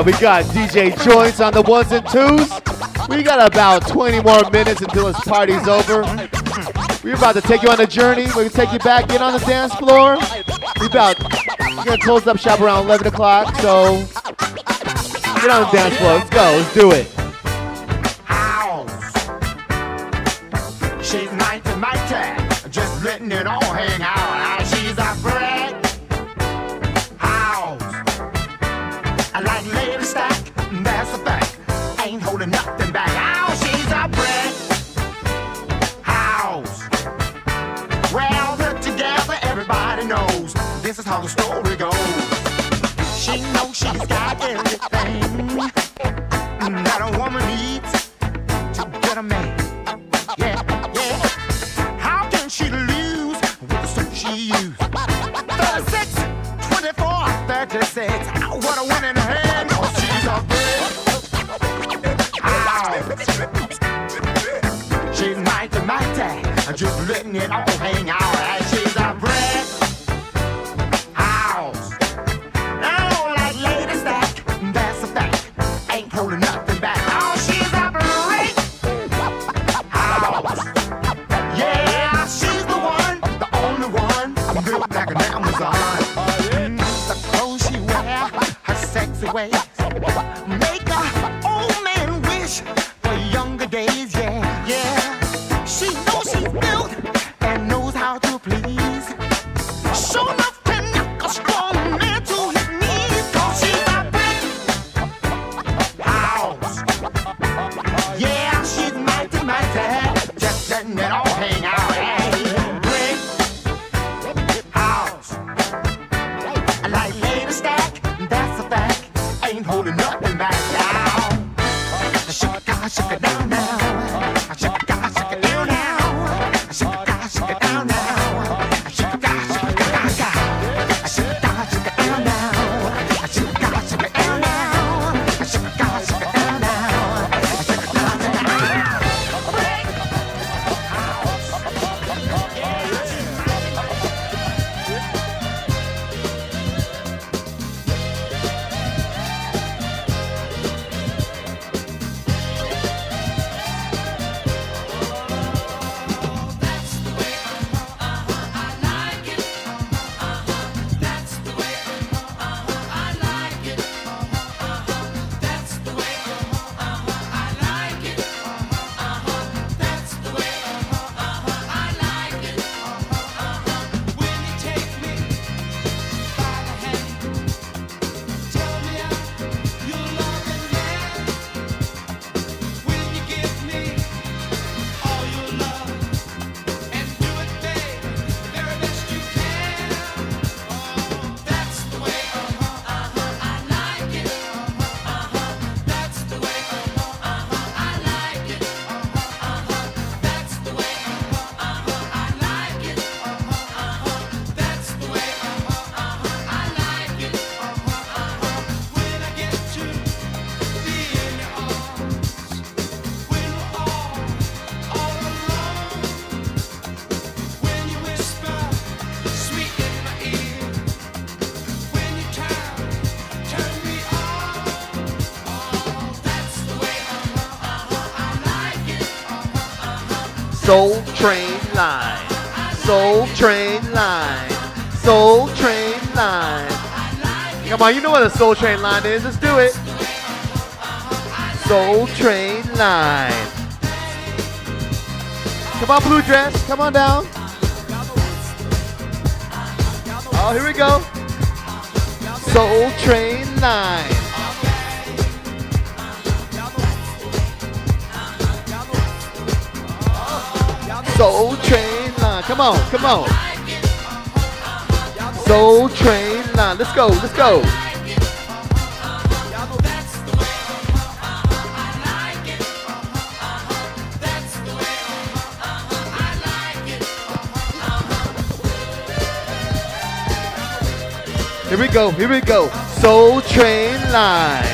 we got DJ Joints on the ones and twos. We got about 20 more minutes until this party's over. We're about to take you on a journey. We're gonna take you back, in on the dance floor. We about we're gonna close up shop around 11 o'clock, so get on the dance floor. Let's go. Let's do it. Train Line. Soul Train Line. Soul Train Line. Come on, you know what a Soul Train Line is. Let's do it. Soul Train Line. Come on, Blue Dress. Come on down. Oh, here we go. Soul Train Line. Soul Train Line. Come on, come on. Soul Train Line. Let's go, let's go. Here we go, here we go. Soul Train Line.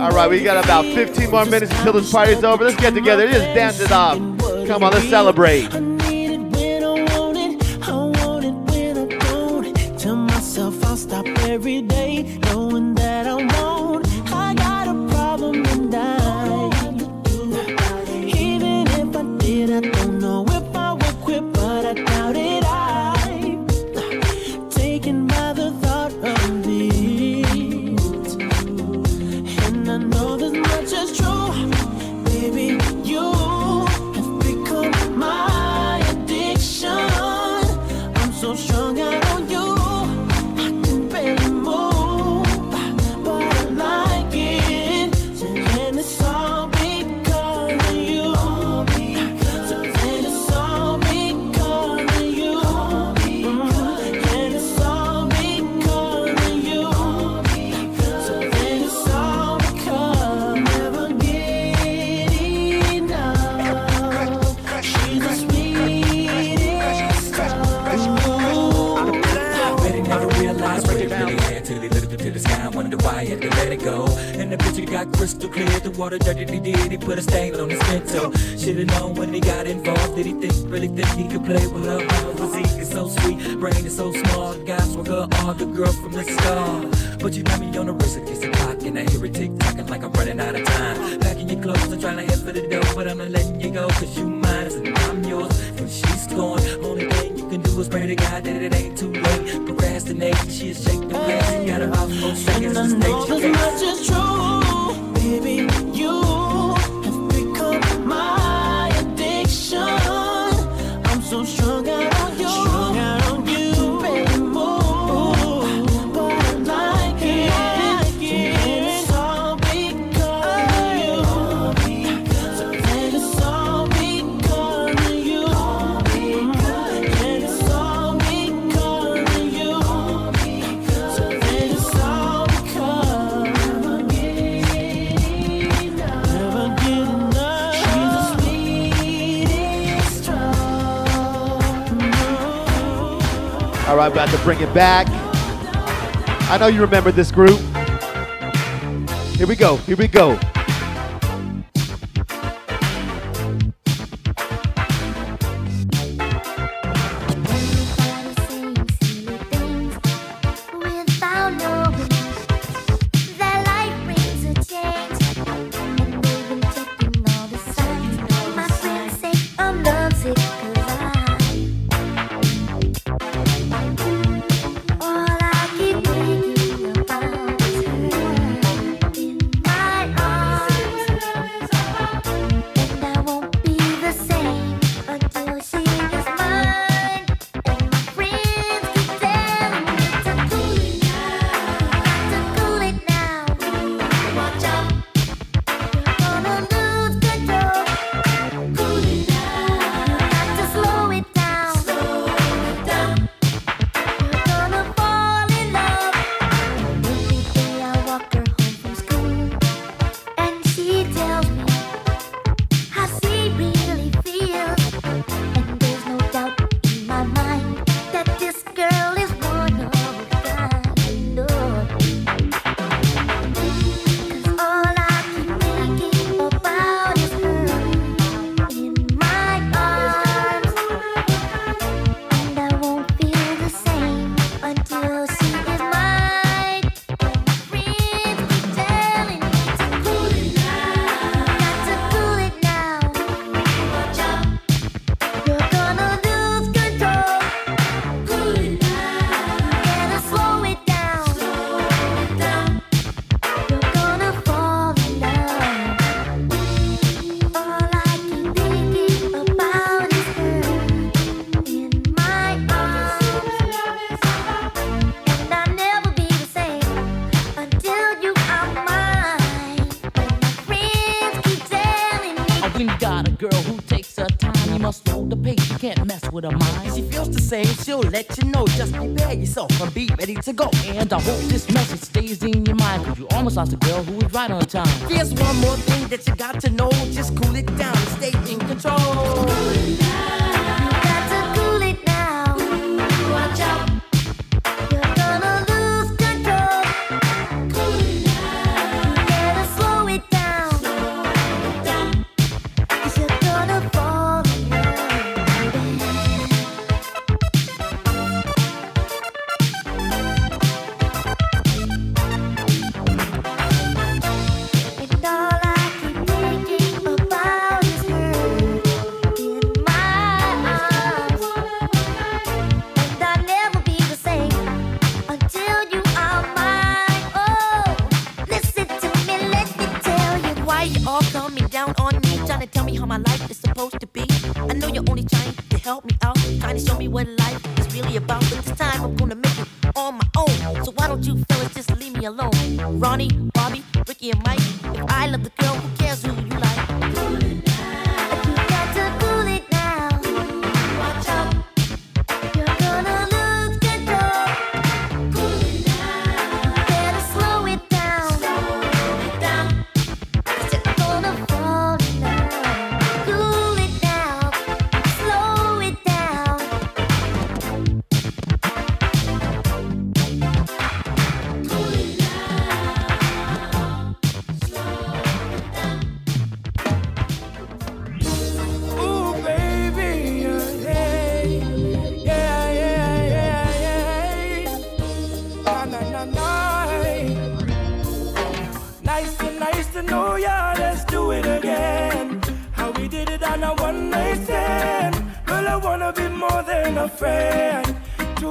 All right, we got about 15 more minutes until this party's over. Let's get together. Just dance it off. Come on, let's celebrate. About to bring it back. I know you remember this group. Here we go. Here we go. On a one night stand. Girl, I wanna be more than a friend to.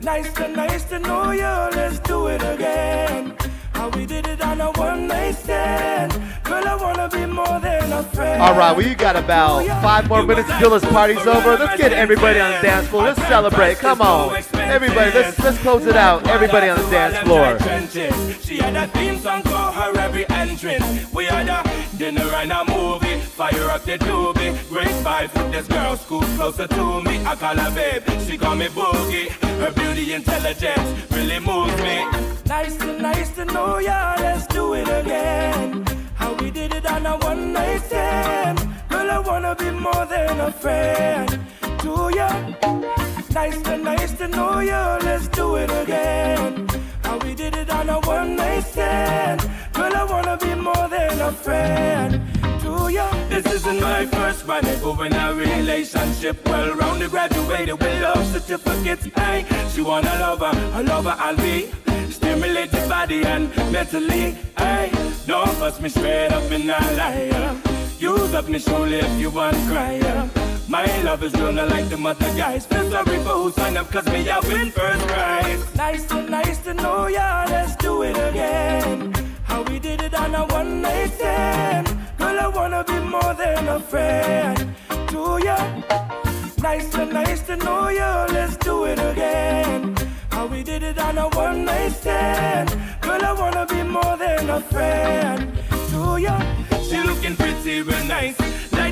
Nice to, nice to know ya. Let's do it again. How we did it on a one night stand. Girl, I wanna be more than a friend. All right, we got about five more minutes until this party's over. Let's get everybody on the dance floor. Let's celebrate. Come on, everybody. Let's let's close it out. Everybody on the dance floor. She had a theme song for her every entrance. We had a dinner and a movie. Fire up the doobie. Vibe with this girl, school closer to me. I call her babe, she call me boogie. Her beauty intelligence really moves me. Nice to nice to know ya. Let's do it again. How we did it on a one night stand. Girl, I wanna be more than a friend to ya. Nice to nice to know ya. Let's do it again. How we did it on a one night stand. Girl, I wanna be more than a friend ya. This isn't my first rendezvous in a relationship. Well rounded, graduated with love certificates. Hey, she want a lover, a lover I'll be. Stimulate the body and mentally. Hey, don't fuss me straight up in a liar. Use up me shoulder if you want cry. My love is real, not like the other guys. Feel sorry for who sign up, cause me, I win first prize. Nice to, nice to know ya, let's do it again. How we did it on a one night stand. Girl, I wanna be more than a friend to ya. Nice to, nice to know ya, let's do it again. How we did it on a one night stand. Girl, I wanna be more than a friend to ya. She looking pretty real nice.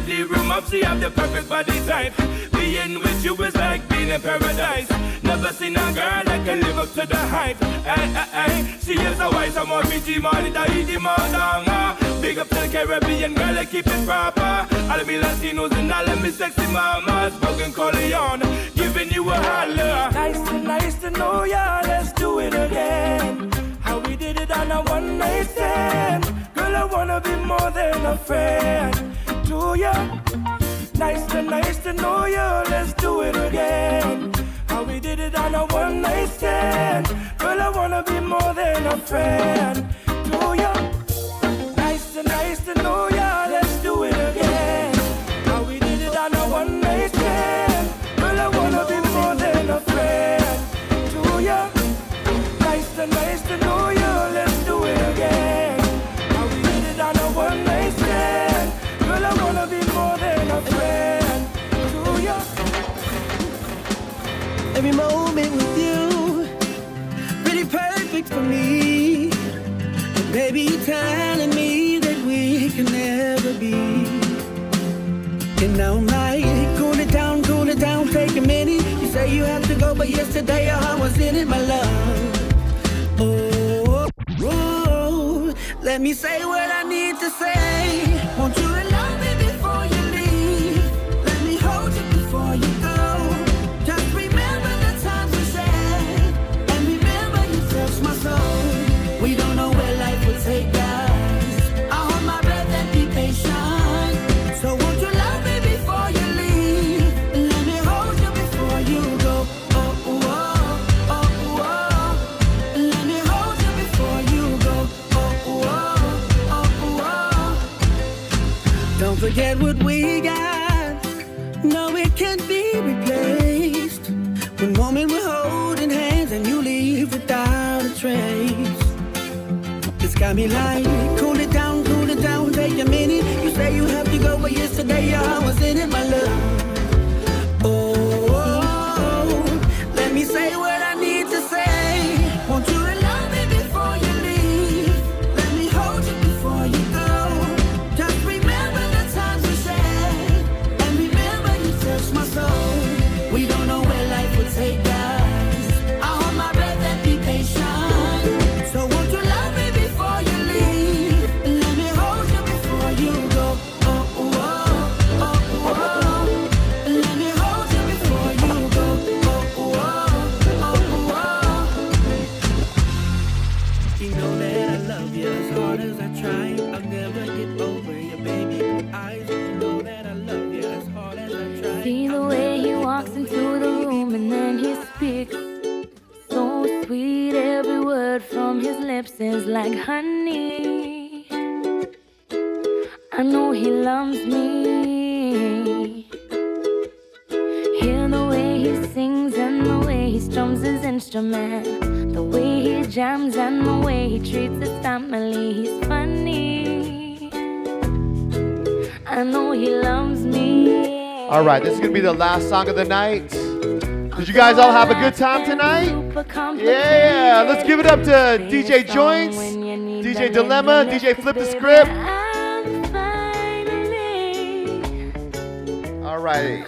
The room up, she have the perfect body type. Being with you is like being in paradise. Never seen a girl that can live up to the hype. Ay, ay, ay. She is a wise, I'm more pretty, money, da, easy, madanga. Big up to the Caribbean girl, I keep it proper. All of me Latinos and all of me sexy mamas. Broken Corleone, giving you a holler. Nice to, nice to know ya, let's do it again. How we did it on a one night stand. Girl, I wanna be more than a friend to ya. Nice to, nice to know ya, let's do it again. How we did it on a one night stand. Girl, I wanna be more than a friend to ya. Nice to, nice to know ya, But yesterday heart was in it, my love. Oh, oh, oh, let me say what I need to say. Won't you? forget what we got. No, it can't be replaced. One moment we're holding hands and you leave without a trace. It's got me like, cool it down, cool it down, take a minute. You say you have to go, but yesterday I was in it, my love. All right, this is going to be the last song of the night. Did you guys all have a good time tonight? Yeah, let's give it up to DJ Joints, DJ Dilemma, DJ Flip the Script. All right.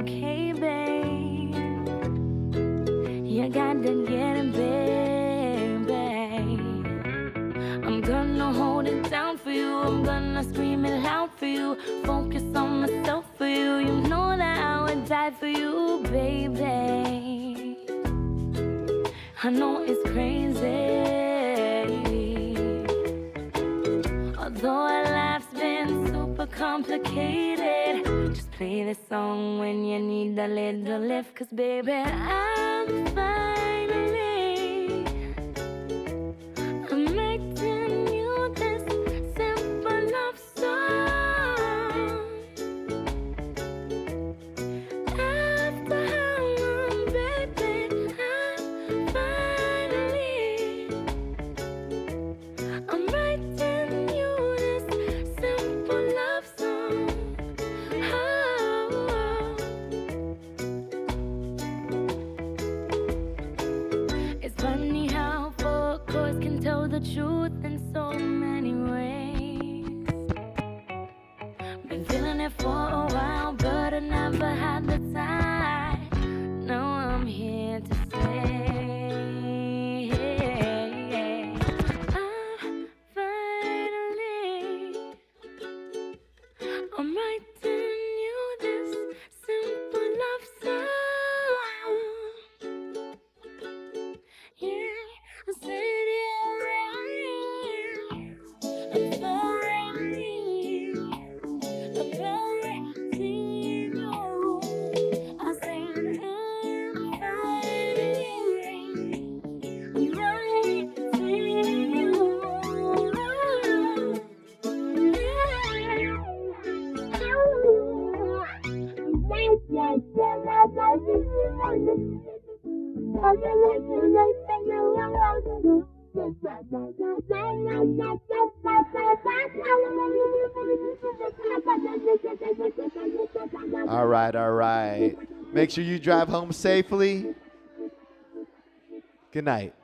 okay, babe. You got to get it, baby. I'm gonna hold it down for you. I'm gonna scream it loud for you. Focus on myself for you. You know that I would die for you, baby. I know it's crazy. Although our life's been super complicated. Play this song when you need a little lift. Cause baby, I'm finally Make sure you drive home safely. Good night.